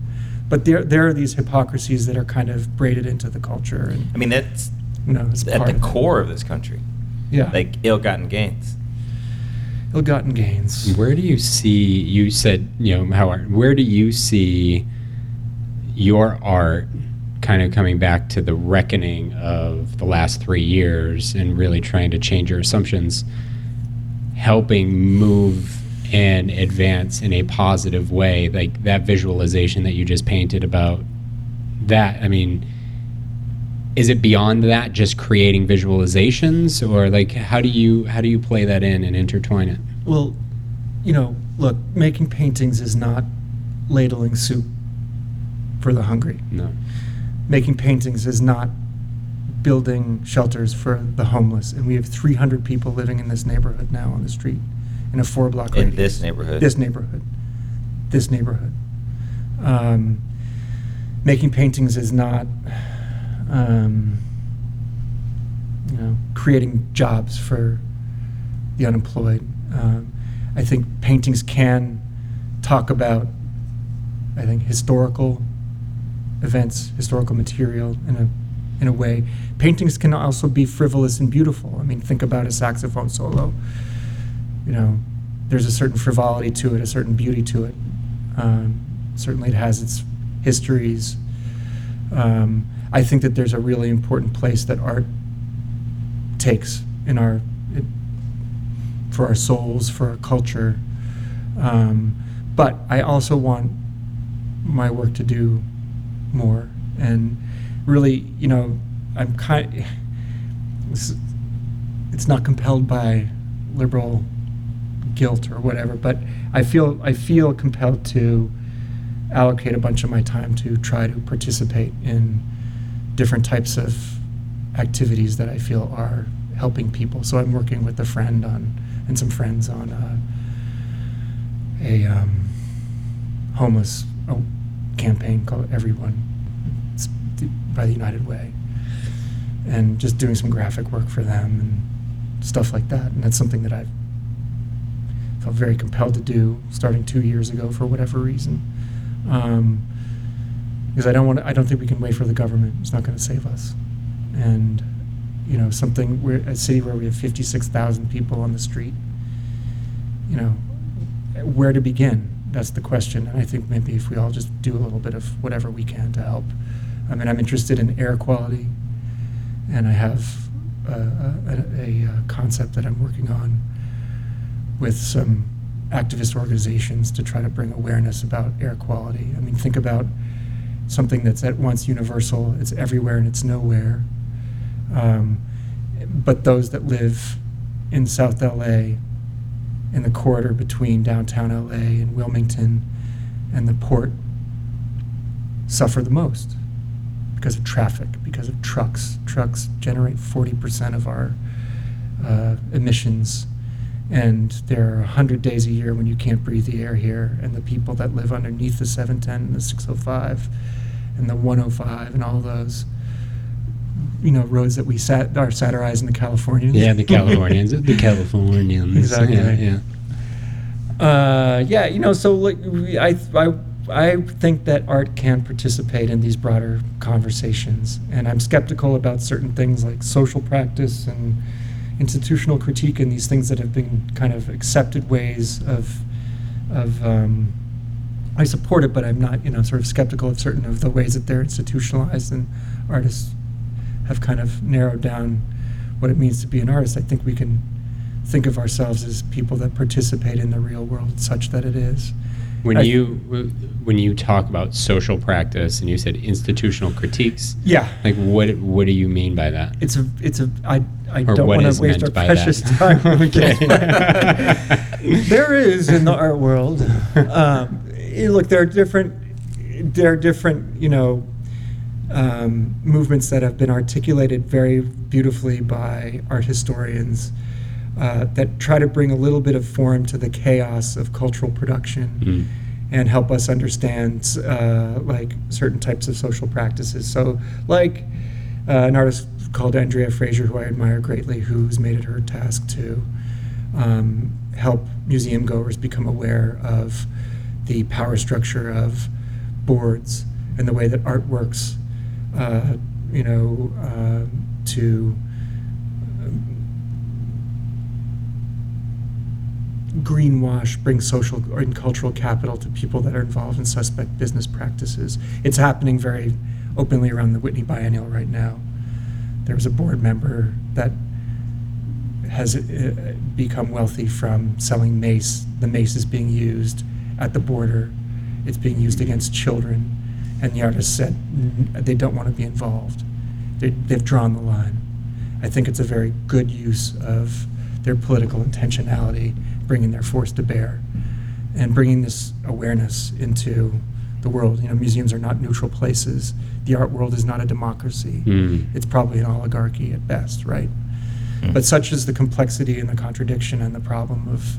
But there there are these hypocrisies that are kind of braided into the culture and I mean, that's you know it's at part the of it. core of this country. Yeah. Like ill-gotten gains. Ill-gotten gains. Where do you see? You said you know how art. Where do you see your art kind of coming back to the reckoning of the last three years and really trying to change your assumptions, helping move and advance in a positive way, like that visualization that you just painted about that. I mean. Is it beyond that just creating visualizations or like how do you how do you play that in and intertwine it? Well, you know, look, making paintings is not ladling soup for the hungry. No. Making paintings is not building shelters for the homeless. And we have 300 people living in this neighborhood now on the street in a four block In radius. this neighborhood. This neighborhood. This neighborhood. Um, making paintings is not, um, you know, creating jobs for the unemployed. Um, I think paintings can talk about, I think, historical events, historical material in a in a way. Paintings can also be frivolous and beautiful. I mean, think about a saxophone solo. You know, there's a certain frivolity to it, a certain beauty to it. Um, certainly, it has its histories. Um, I think that there's a really important place that art takes in our it, for our souls, for our culture. Um, but I also want my work to do more and really, you know, I'm kind. It's not compelled by liberal guilt or whatever, but I feel I feel compelled to allocate a bunch of my time to try to participate in different types of activities that I feel are helping people. So I'm working with a friend on and some friends on uh, a um, homeless oh, campaign called Everyone it's by the United Way, and just doing some graphic work for them and stuff like that. And that's something that I've felt very compelled to do starting two years ago for whatever reason. Um, because I don't want. I don't think we can wait for the government. It's not going to save us. And you know, something we're a city where we have 56,000 people on the street. You know, where to begin? That's the question. And I think maybe if we all just do a little bit of whatever we can to help. I mean, I'm interested in air quality, and I have a, a, a, a uh, concept that I'm working on with some activist organizations to try to bring awareness about air quality. I mean, think about something that's at once universal, it's everywhere and it's nowhere. Um, but those that live in South LA, in the corridor between downtown LA and Wilmington and the port, suffer the most because of traffic, because of trucks. Trucks generate 40% of our uh, emissions and there are 100 days a year when you can't breathe the air here. And the people that live underneath the 710 and the 605 and the 105 and all those you know roads that we sat are satirizing the californians. Yeah the californians. The californians. Exactly. yeah, yeah. Uh, yeah you know so like I, I I think that art can participate in these broader conversations, and I'm skeptical about certain things like social practice and institutional critique and these things that have been kind of accepted ways of of um, I support it, but I'm not, you know, sort of skeptical of certain of the ways that they're institutionalized and artists have kind of narrowed down what it means to be an artist. I think we can think of ourselves as people that participate in the real world such that it is. When I- you when you talk about social practice and you said institutional critiques, Yeah. like what what do you mean by that? It's a, it's a, I, I Or don't what want is to waste our by precious that? time. Okay. there is in the art world. Um, you look, there are different, there are different, you know, um, movements that have been articulated very beautifully by art historians uh, that try to bring a little bit of form to the chaos of cultural production Mm. and help us understand uh, like certain types of social practices. So, like uh, an artist called Andrea Fraser, who I admire greatly, who's made it her task to um, help museum goers become aware of the power structure of boards and the way that art works. Uh, you know, um to greenwash, bring social and cultural capital to people that are involved in suspect business practices. It's happening very openly around the Whitney Biennial right now. There was a board member that has uh, become wealthy from selling mace. The mace is being used at the border. It's being used against children, and the artist said they don't want to be involved. They, they've drawn the line. I think it's a very good use of their political intentionality, bringing their force to bear, and bringing this awareness into the world. You know, museums are not neutral places. The art world is not a democracy. Mm. It's probably an oligarchy at best, right? But such is the complexity and the contradiction and the problem of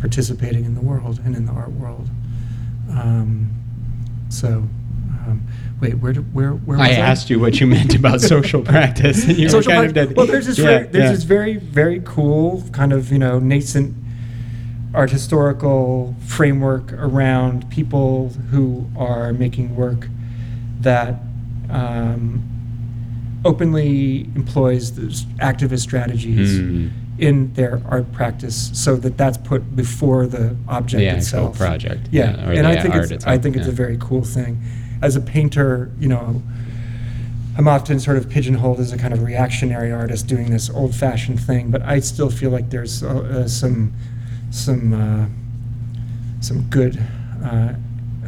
participating in the world and in the art world. Um, so, um, wait, where do, where where was I asked you what you meant about social practice, and you Social were kind prac- of dead. well, there's this Yeah, very, there's yeah. this very very cool kind of you know nascent art historical framework around people who are making work that um, openly employs those activist strategies Mm. in their art practice, so that that's put before the object the itself. project. Yeah, or and I think it's itself, I think it's yeah. a very cool thing. As a painter, you know, I'm often sort of pigeonholed as a kind of reactionary artist doing this old-fashioned thing, but I still feel like there's uh, uh, some some uh, some good uh,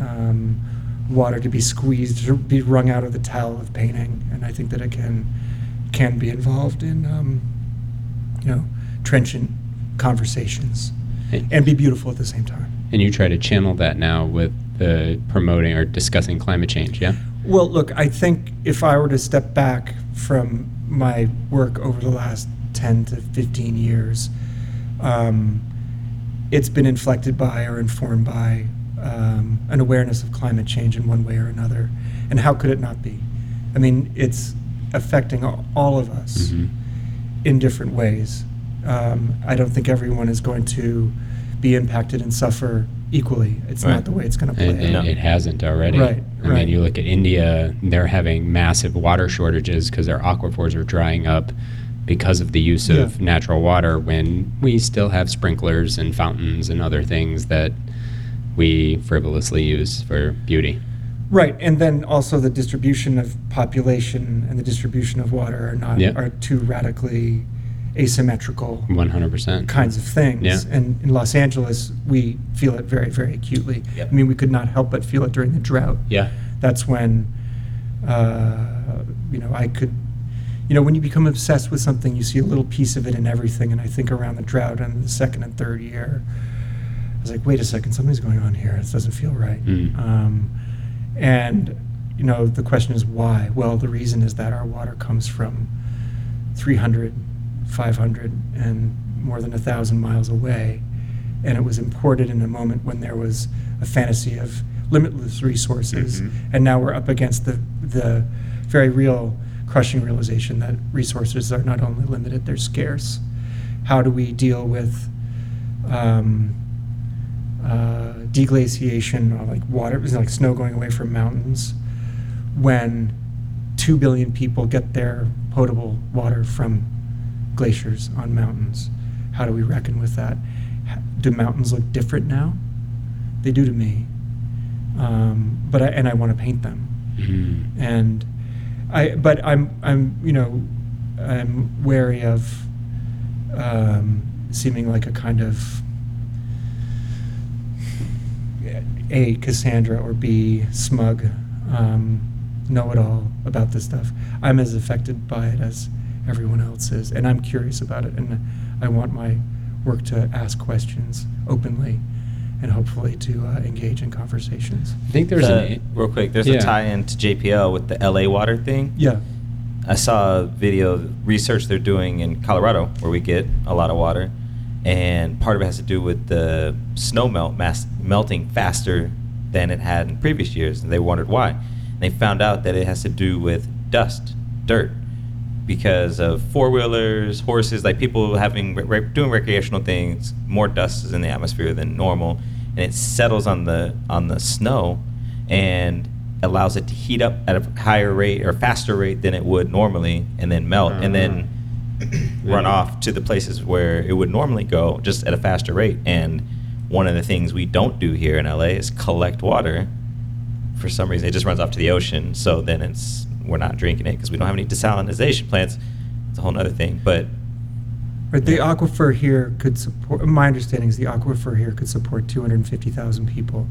um, water to be squeezed, to be wrung out of the towel of painting, and I think that it can can be involved in um, you know trenchant conversations And- and be beautiful at the same time. And you try to channel that now with the promoting or discussing climate change, yeah? Well, look, I think if I were to step back from my work over the last 10 to 15 years, um, it's been inflected by or informed by um, an awareness of climate change in one way or another. And how could it not be? I mean, it's affecting all of us Mhm. in different ways. Um, I don't think everyone is going to be impacted and suffer equally. It's Right. not the way it's going to play And, out. and it hasn't already. Right, I right. mean, you look at India, they're having massive water shortages because their aquifers are drying up because of the use of Yeah. natural water when we still have sprinklers and fountains and other things that we frivolously use for beauty. Right, and then also the distribution of population and the distribution of water are not Yeah. are two radically asymmetrical 100%. kinds of things. Yeah. And in Los Angeles, we feel it very, very acutely. Yep. I mean, we could not help but feel it during the drought. Yeah. That's when, uh, you know, I could, you know, when you become obsessed with something, you see a little piece of it in everything. And I think around the drought and the second and third year, I was like, wait a second, something's going on here. This doesn't feel right. Mm. Um, and, you know, the question is why? Well, the reason is that our water comes from 300, 500, and more than a thousand miles away. And it was imported in a moment when there was a fantasy of limitless resources. Mhm. And now we're up against the, the very real crushing realization that resources are not only limited, they're scarce. How do we deal with um, uh, deglaciation, or like water, like snow going away from mountains, when two billion people get their potable water from glaciers on mountains? How do we reckon with that? Do mountains look different now? They do to me. Um, but I, and I want to paint them Mm. and I but I'm I'm you know I'm wary of um, seeming like a kind of a Cassandra or B smug um, know it all about this stuff. I'm as affected by it as everyone else is, and I'm curious about it, and I want my work to ask questions openly and hopefully to uh, engage in conversations. I think there's The- an. real quick. There's Yeah. a tie-in to JPL with the LA water thing. Yeah. I saw a video of research they're doing in Colorado where we get a lot of water, and part of it has to do with the snow melt mass melting faster than it had in previous years, and they wondered why. And they found out that it has to do with dust, dirt, because of four wheelers, horses, like people having re- re- doing recreational things. More dust is in the atmosphere than normal, and it settles on the on the snow, and allows it to heat up at a higher rate or faster rate than it would normally, and then melt, and then mm. run off to the places where it would normally go, just at a faster rate. And one of the things we don't do here in LA is collect water. For some reason, it just runs off to the ocean. So then it's we're not drinking it because we don't have any desalinization plants. It's a whole other thing. But Right, the aquifer here could support, my understanding is the aquifer here could support 250,000 people.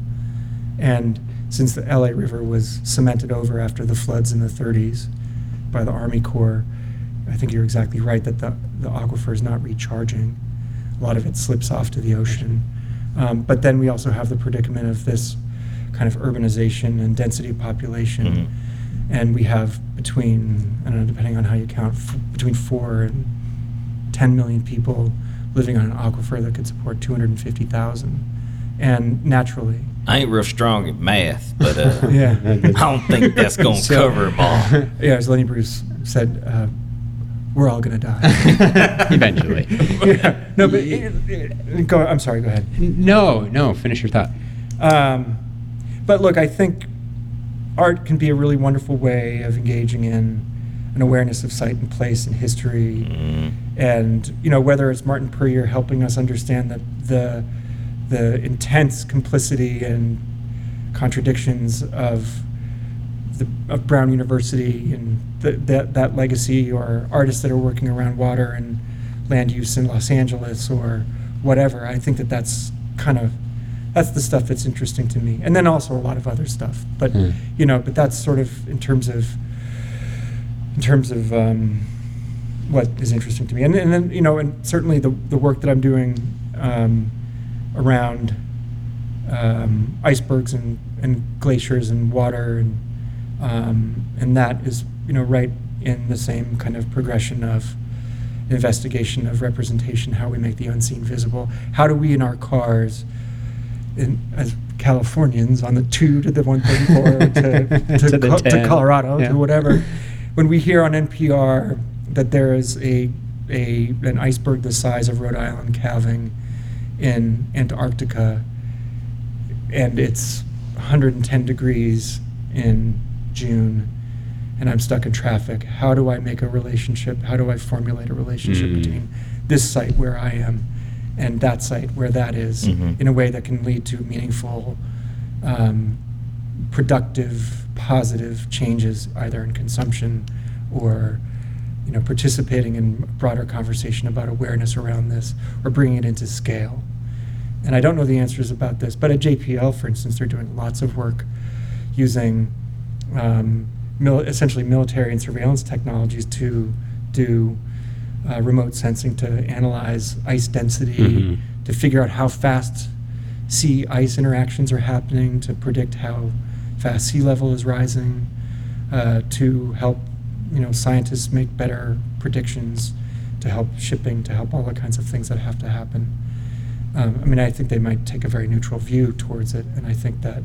And since the LA River was cemented over after the floods in the 30s by the Army Corps, I think you're exactly right that the, the aquifer is not recharging. A lot of it slips off to the ocean. Um, but then we also have the predicament of this kind of urbanization and density of population. Mhm. And we have between, I don't know, depending on how you count, f- between four and 10 million people living on an aquifer that could support 250,000. And naturally, I ain't real strong at math, but uh, Yeah. I don't think that's gonna So- cover them all. yeah, as Lenny Bruce said, uh, we're all going to die. Eventually. yeah. No, but uh, uh, go. I'm sorry. Go ahead. No, no. Finish your thought. Um, but look, I think art can be a really wonderful way of engaging in an awareness of site and place and history, Mm. and you know whether it's Martin Puryear helping us understand the the the intense complicity and contradictions of the, of Brown University and the, that that legacy, or artists that are working around water and land use in Los Angeles or whatever. I think that that's kind of that's the stuff that's interesting to me, and then also a lot of other stuff. But Hmm. you know, but that's sort of in terms of in terms of um, what is interesting to me, and, and then you know, and certainly the the work that I'm doing um, around um, icebergs and, and glaciers and water and um, and that is you know right in the same kind of progression of investigation of representation, how we make the unseen visible, how do we in our cars, in, as Californians on the two to the 134 to, to, To the Co- to Colorado yeah. to whatever, when we hear on NPR that there is a, a an iceberg the size of Rhode Island calving in Antarctica, and it's 110 degrees in June, and I'm stuck in traffic. How do I make a relationship? How do I formulate a relationship Mm. between this site where I am and that site where that is Mhm. in a way that can lead to meaningful, um, productive, positive changes either in consumption or you know participating in broader conversation about awareness around this or bringing it into scale. And I don't know the answers about this, but at JPL, for instance, they're doing lots of work using um, mil- essentially military and surveillance technologies to do uh, remote sensing to analyze ice density, Mhm. to figure out how fast sea ice interactions are happening, to predict how fast sea level is rising, uh, to help you know scientists make better predictions, to help shipping, to help all the kinds of things that have to happen. Um, I mean, I think they might take a very neutral view towards it, and I think that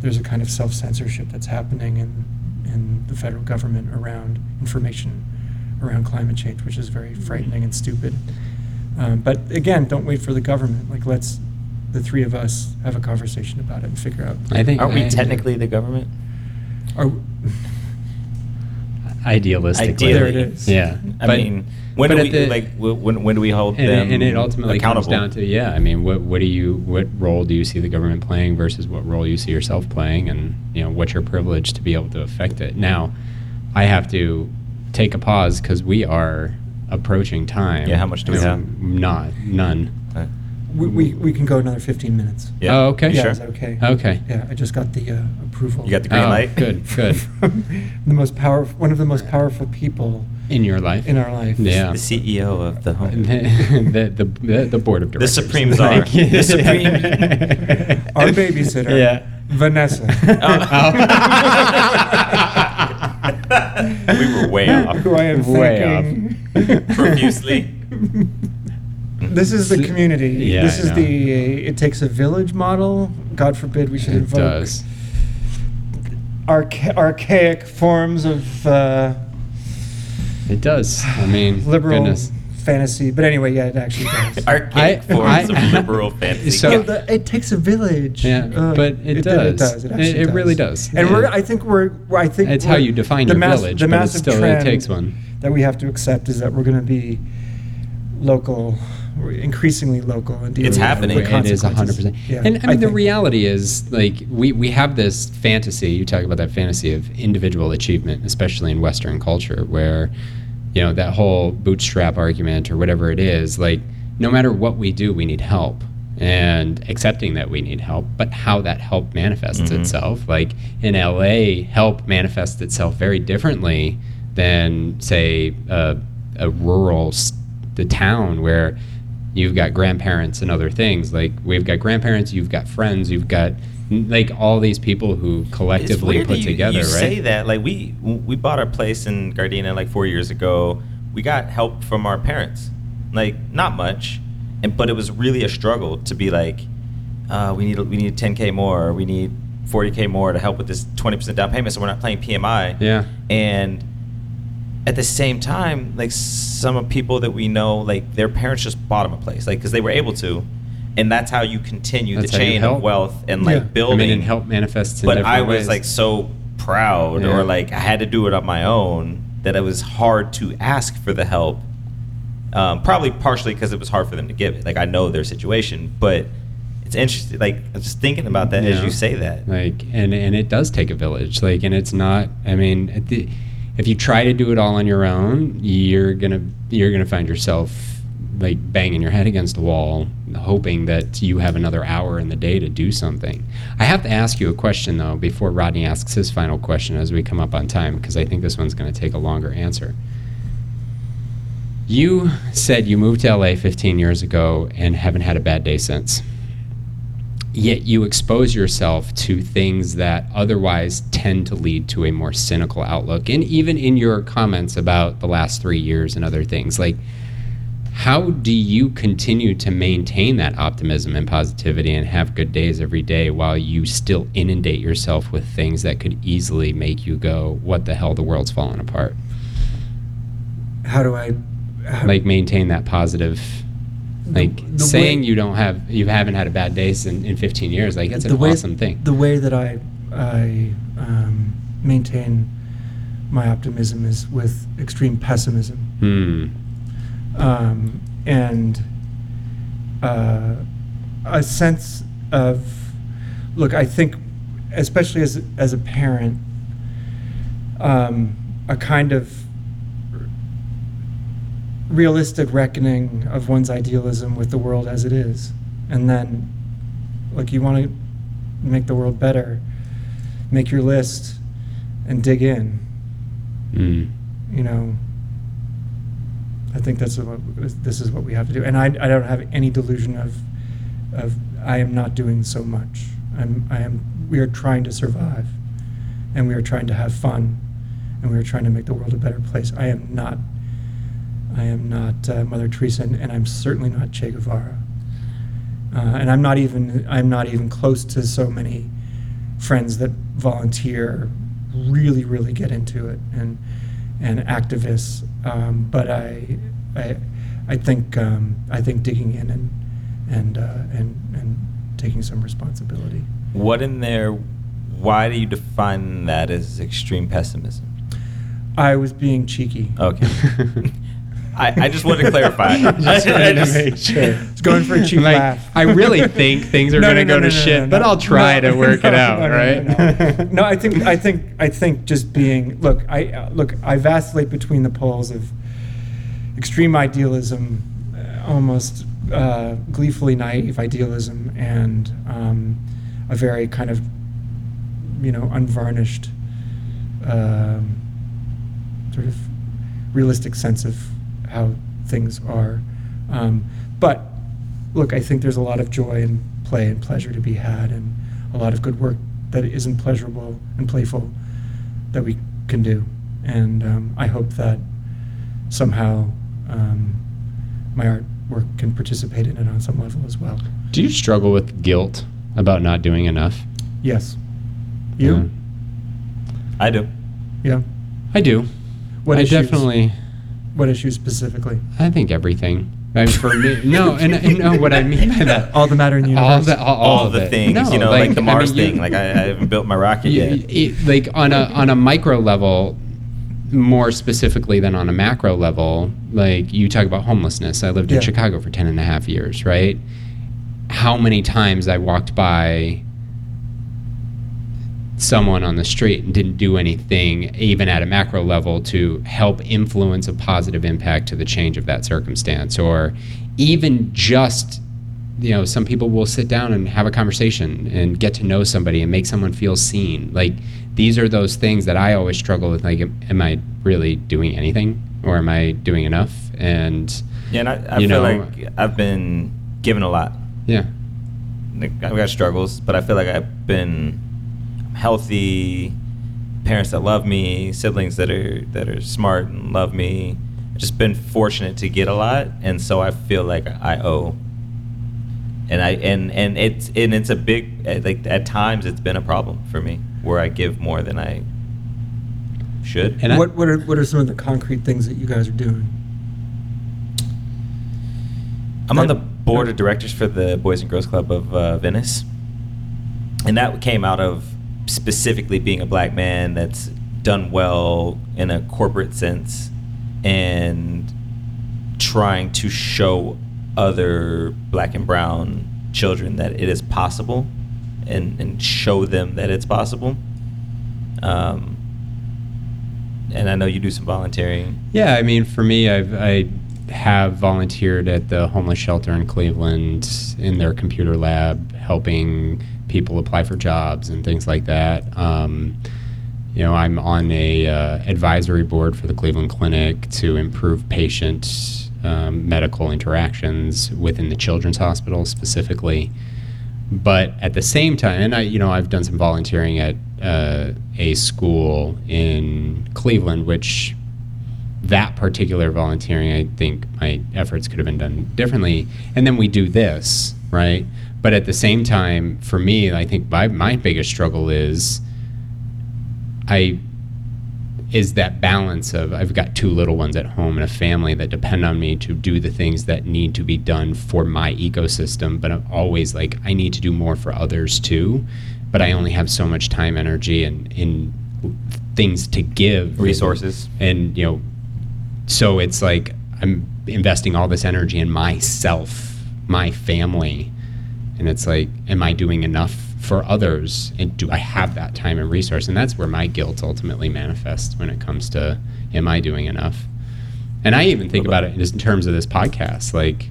there's a kind of self censorship that's happening in, in the federal government around information around climate change, which is very frightening and stupid. Um, but again, don't wait for the government. Like, let's the three of us have a conversation about it and figure out. I think Aren't we I- technically the government? Are, idealistically. Ideally. There it is. Yeah, I but- mean, when but do at we the- like? wh- When when do we hold and, them and it ultimately accountable? comes down to yeah. I mean, what what do you what role do you see the government playing versus what role you see yourself playing, and you know what's your privilege to be able to affect it. Now, I have to take a pause because we are approaching time. Yeah, how much do we Um, have? Not none. Uh, we, we, we can go another 15 minutes. yeah. Oh, okay. Yeah, Sure. is that okay? Okay. Yeah, I just got the uh, approval. You got the green Oh, light. good, good. the most powerful, one of the most powerful people In your life. in our life. Yeah. The CEO of the home. the, the, the, the board of The directors. supreme czar. Like- The supreme- Our babysitter, Yeah. Vanessa. we were way off. Who I am Way thanking Profusely. This is the community. Yeah, this I is know. the uh, it takes a village model. God forbid we should It invoke does. archa- archaic forms of uh, It does. I mean, liberal goodness. fantasy. But anyway, yeah, it actually does. Archaic I- forms I- of liberal fantasy. So- So the, it takes a village. Yeah, Uh, but it does. It, does. It, It- actually it really does. And Yeah. we're. I think we're. I think It's how you define the your mass- village, the but it massive still it trend takes one. that we have to accept is that we're going to be local, we're increasingly local, and It's happening. the It is consequences. 100%. Yeah, and I mean, the reality is, like, we, we have this fantasy. You talk about that fantasy of individual achievement, especially in Western culture, where, you know, that whole bootstrap argument or whatever it is, like, no matter what we do, we need help. And accepting that we need help, but how that help manifests Mhm. itself. Like in LA, help manifests itself very differently than, say, a, a rural, s- the town where you've got grandparents and other things. Like we've got grandparents, you've got friends, you've got like all these people who collectively put you, together, you right? say that like we we bought our place in Gardena like four years ago. We got help from our parents, like not much, and but it was really a struggle to be like, uh, we need we need 10k more, we need 40k more to help with this 20% down payment, so we're not playing PMI. Yeah. and at the same time, like some of people that we know, like their parents just bought them a place, like because they were able to, and that's how you continue That's the chain of wealth and Yeah. like I I building. mean, and help manifest. in but I was ways. like so proud, Yeah. or like I had to do it on my own that it was hard to ask for the help. Um, probably partially because it was hard for them to give it. Like I know their situation, but it's interesting. Like I'm just thinking about that as you say that. like and and it does take a village like and it's not i mean at the, if you try to do it all on your own you're gonna you're gonna find yourself like banging your head against the wall hoping that you have another hour in the day to do something. I have to ask you a question though before rodney asks his final question as we come up on time because i think this one's to take a longer answer. You said you moved to la 15 years ago and haven't had a bad day since yet you expose yourself to things that otherwise tend to lead to a more cynical outlook and even in your comments about the last three years and other things like how do you continue to maintain that optimism and positivity and have good days every day while you still inundate yourself with things that could easily make you go what the hell the world's falling apart How do I? How, like maintain that positive like the saying way- you don't have you haven't had a bad day in, in 15 years like that's an the way, awesome thing The way that I I um, maintain my optimism is with extreme pessimism. Hmm. um, and uh, a sense of look. I think, especially as as a parent, um, a kind of realistic reckoning of one's idealism with the world as it is, and then, like, you want to make the world better, make your list, and dig in Hmm. you know, I think that's what this is what we have to do. And I, I don't have any delusion of, of I am not doing so much. I'm, I am. We are trying to survive, and we are trying to have fun, and we are trying to make the world a better place. I am not. I am not uh, Mother Teresa, and, and I'm certainly not Che Guevara. Uh, and I'm not even. I'm not even close to so many friends that volunteer, really, really get into it, and and activists. Um, but I, I, I think um, I think digging in and and uh, and and taking some responsibility. What in there? Why do you define that as extreme pessimism? I was being cheeky. Okay. I, I just wanted to clarify. Just I- I wanted to just- make sure. It's going for a cheap Like, laugh. I really think things are No, going to no, go no, to no, no, shit, no, but no. I'll try No, to work no, it out, no, no, right? No, no. No, I think I think I think just being look. I uh, look. I vacillate between the poles of extreme idealism, uh, almost uh, gleefully naive idealism, and um, a very kind of you know unvarnished um, sort of realistic sense of how things are. Um, but look, I think there's a lot of joy and play and pleasure to be had, and a lot of good work that isn't pleasurable and playful that we can do. And um, I hope that somehow um, my artwork can participate in it on some level as well. Do you struggle with guilt about not doing enough? Yes. You? I do. Yeah. I do. What I issues? definitely. What issues specifically? I think everything. I mean, for me, no, and I know what I mean by that. All the matter in the universe. all the all, all All the it. things, No, you know, like, the I Mars mean, you- thing. Like I, I haven't built my rocket you- yet. it- like on a on a micro level more specifically than on a macro level like you talk about homelessness i lived in chicago for 10 and a half years right how many times i walked by someone on the street and didn't do anything even at a macro level to help influence a positive impact to the change of that circumstance. Or even just you know some people will sit down and have a conversation and get to know somebody and make someone feel seen. Like these are those things that i always struggle with like am, i really doing anything? Or am i doing enough? And Yeah, and I, I feel know- like I've been given a lot. yeah. Like, I've got struggles, but I feel like I've been healthy, parents that love me, siblings that are that are smart and love me. I've just been fortunate to get a lot, and so I feel like I owe. And I and and it's and it's a big eh, like at times it's been a problem for me where I give more than I should. and I, what what are what are some of the concrete things that you guys are doing? I'm on the board of directors for the Boys and Girls Club of uh, Venice, and that came out of specifically being a black man that's done well in a corporate sense and trying to show other black and brown children that it is possible and, and show them that it's possible. Um, and I know you do some volunteering. Yeah, I mean, for me, I've I have volunteered at the homeless shelter in Cleveland in their computer lab, helping people apply for jobs and things like that. Um, you know, I'm on a uh, advisory board for the Cleveland Clinic to improve patient um, medical interactions within the children's hospital specifically. But at the same time, and I, you know, I've done some volunteering at uh, a school in Cleveland, which that particular volunteering, I think my efforts could have been done differently. And then we do this, right? But at the same time, for me, I think my, my biggest struggle is I is that balance of I've got two little ones at home and a family that depend on me to do the things that need to be done for my ecosystem, but I'm always like I need to do more for others too, but I only have so much time, energy, and in things to give. Resources, and, and you know, so it's like I'm investing all this energy in myself, my family, and it's like, am I doing enough for others? And do i have that time and resource? And that's where my guilt ultimately manifests when it comes to am i doing enough? And i even think about it in terms of this podcast like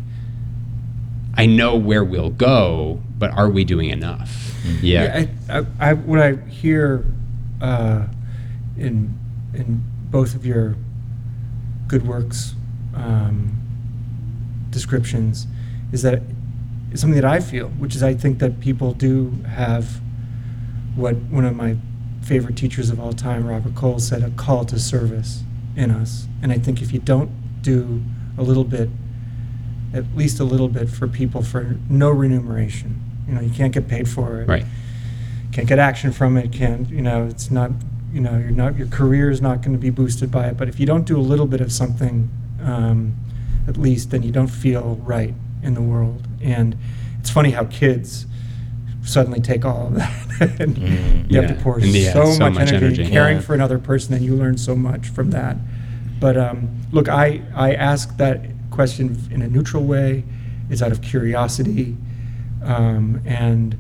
i know where we'll go but are we doing enough? Mm-hmm. yeah, yeah I, I, what i hear uh, in in both of your good works um, descriptions is that is something that I feel, which is I think that people do have what one of my favorite teachers of all time, Robert Coles, said a call to service in us. And I think if you don't do a little bit, at least a little bit for people for no remuneration, you know, you can't get paid for it. Right. Can't get action from it. Can't, you know, it's not, you know, you're not, your career is not going to be boosted by it. But if you don't do a little bit of something, um, at least, then you don't feel right in the world. And it's funny how kids suddenly take all of that and mm, you yeah. have to pour yeah, so, so, much, much energy, energy, caring yeah. for another person and you learn so much from that. But um, look I, I ask that question in a neutral way. It's out of curiosity. Um, and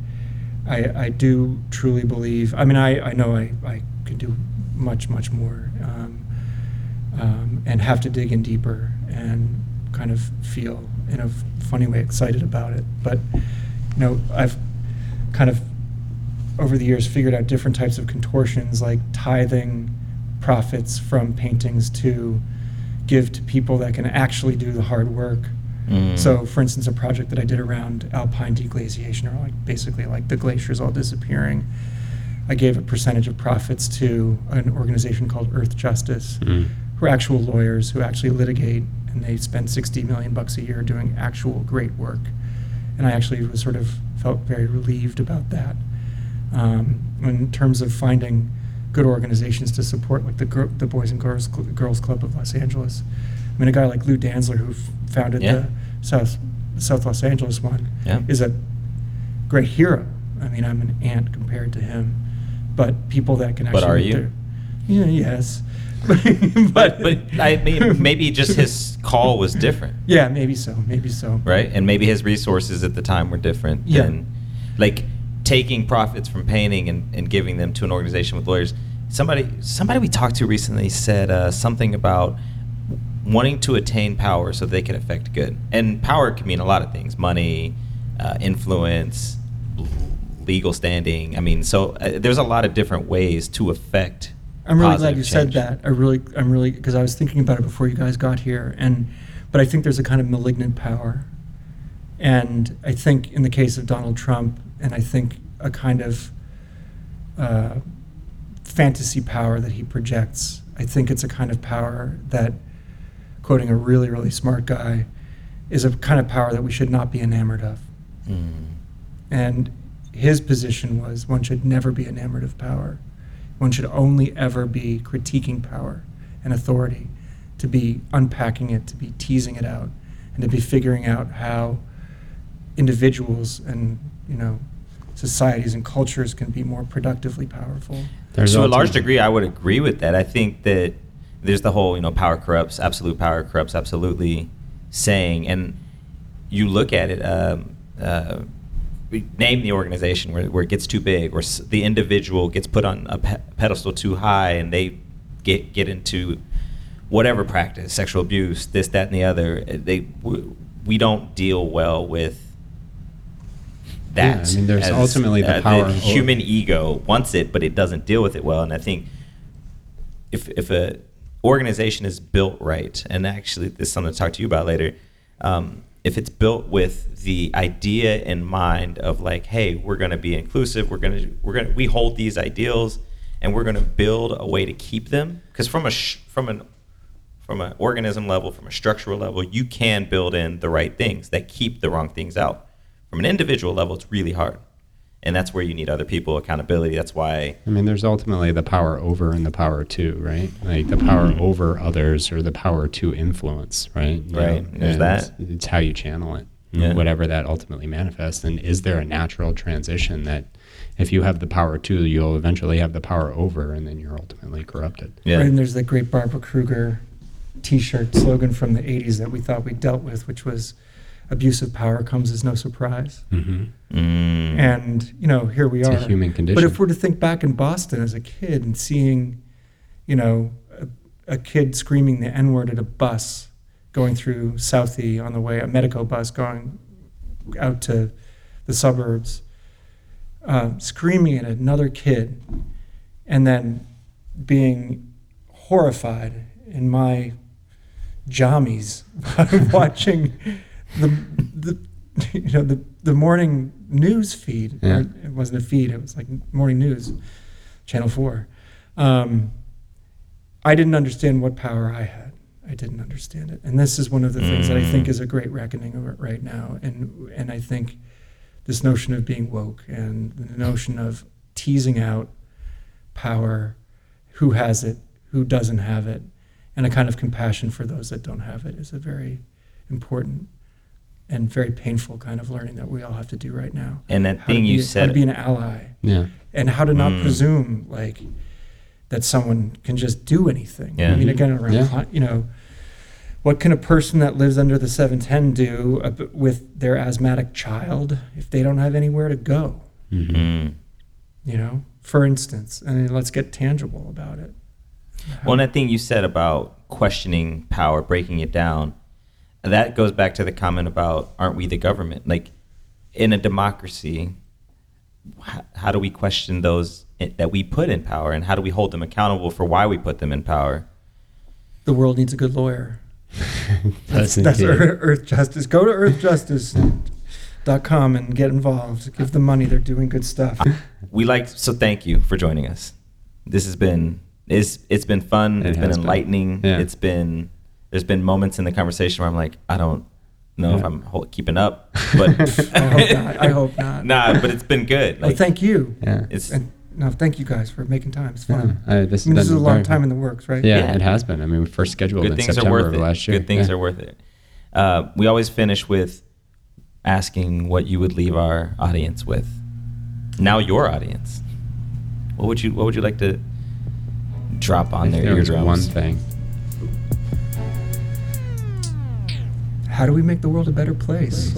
I, I do truly believe i mean i, I know I, I could do much much more um, um and have to dig in deeper and kind of feel in a funny way excited about it. But you know, I've kind of over the years figured out different types of contortions like tithing profits from paintings to give to people that can actually do the hard work. Mm. So, for instance, a project that I did around alpine deglaciation, or like basically like the glaciers all disappearing, I gave a percentage of profits to an organization called Earth Justice, mm. who are actual lawyers who actually litigate and they spend 60 million bucks a year doing actual great work. And I actually was sort of felt very relieved about that. Um, in terms of finding good organizations to support, like the the Boys and Girls Girls Club of Los Angeles. I mean, a guy like Lou Dantzler, who founded yeah. the South South Los Angeles one, yeah. is a great hero. I mean, I'm an ant compared to him, but people that can actually. But are you? yeah, yes. but but I mean, maybe just his call was different. Yeah, maybe so. Maybe so. Right, and maybe his resources at the time were different. Yeah. Than, like taking profits from painting and, and giving them to an organization with lawyers. Somebody somebody we talked to recently said uh, something about wanting to attain power so they can affect good. And power can mean a lot of things: money, uh, influence, legal standing. I mean, so uh, there's a lot of different ways to affect I'm really glad you change. said that. I really, I'm really, because I was thinking about it before you guys got here, and but I think there's a kind of malignant power, and I think in the case of Donald Trump, and I think a kind of uh, fantasy power that he projects. I think it's a kind of power that, quoting a really, really smart guy, is a kind of power that we should not be enamored of. Mm. And his position was one should never be enamored of power one should only ever be critiquing power and authority, to be unpacking it, to be teasing it out, and to be figuring out how individuals and you know societies and cultures can be more productively powerful. There's to a large degree, I would agree with that. I think that there's the whole you know power corrupts, absolute power corrupts absolutely saying, and you look at it. Um, uh, we name the organization where, where it gets too big or the individual gets put on a pe- pedestal too high and they get get into whatever practice sexual abuse this that and the other uh, they we don't deal well with that Yeah, I mean, there's ultimately the power of- human ego wants it but it doesn't deal with it well and i think if if a organization is built right, and actually this is something to talk to you about later. Um, if it's built with the idea in mind of like, hey, we're going to be inclusive, we're going to we're going to we hold these ideals, and we're going to build a way to keep them. Because from a from an from an organism level, from a structural level, you can build in the right things that keep the wrong things out. From an individual level, it's really hard, and that's where you need other people accountability. That's why I mean, there's ultimately the power over and the power to, right? Like the power mm-hmm. over others or the power to influence, right? You Right. There's and that. It's, it's how you channel it, Yeah. whatever that ultimately manifests. And is there a natural transition that if you have the power to, you'll eventually have the power over and then you're ultimately corrupted? yeah. Right, and there's that great Barbara Kruger T-shirt slogan from the '80s that we thought we dealt with, which was "Abuse of power comes as no surprise." Mm-hmm. Mm. And you know, here we It's are. a human condition. But if we're to think back in Boston as a kid and seeing, you know, a, a kid screaming the N word at a bus going through Southie on the way, a medical bus going out to the suburbs, uh, screaming at another kid, and then being horrified in my jammies watching the, the you know the the morning news feed. Yeah. It wasn't a feed; it was like morning news, Channel Four. Um, I didn't understand what power I had. I didn't understand it, and this is one of the things that I think Mm. is a great reckoning of it right now. And and I think this notion of being woke and the notion of teasing out power, who has it, who doesn't have it, and a kind of compassion for those that don't have it is a very important and very painful kind of learning that we all have to do right now. And that How to thing be, you how to said, be an ally, yeah. and how to not Mm. presume like that someone can just do anything. Yeah. I mean, again, around Yeah. you know, what can a person that lives under the 710 do with their asthmatic child if they don't have anywhere to go? Mhm. Mm. You know, for instance, and let's get tangible about it. Well, and that thing you said about questioning power, breaking it down, that goes back to the comment about aren't we the government? Like in a democracy, how, how do we question those that we put in power, and how do we hold them accountable for why we put them in power? the world needs a good lawyer. That's, That's that's. Earth, Earthjustice. Go to earthjustice.com and get involved. Give them money. They're doing good stuff. Uh, we like so. Thank you for joining us. This has been it's it's been fun. It it's been has been. enlightening. Yeah. It's been there's been moments in the conversation where I'm like I don't know if I'm ho- keeping up, but I hope not. I hope not. nah, but it's been good. Well, thank you. Yeah. it's And no, thank you guys for making time. It's Yeah. fun. Uh, this I mean, this is a long time in the works, right? Yeah, Yeah. it has been. I mean, we first scheduled good in things September are worth of it. last year. Good things Yeah. are worth it. Uh, we always finish with asking what you would leave our audience with. Now your audience. What would you What would you like to drop on If their there was eardrums? one thing. How do we make the world a better place?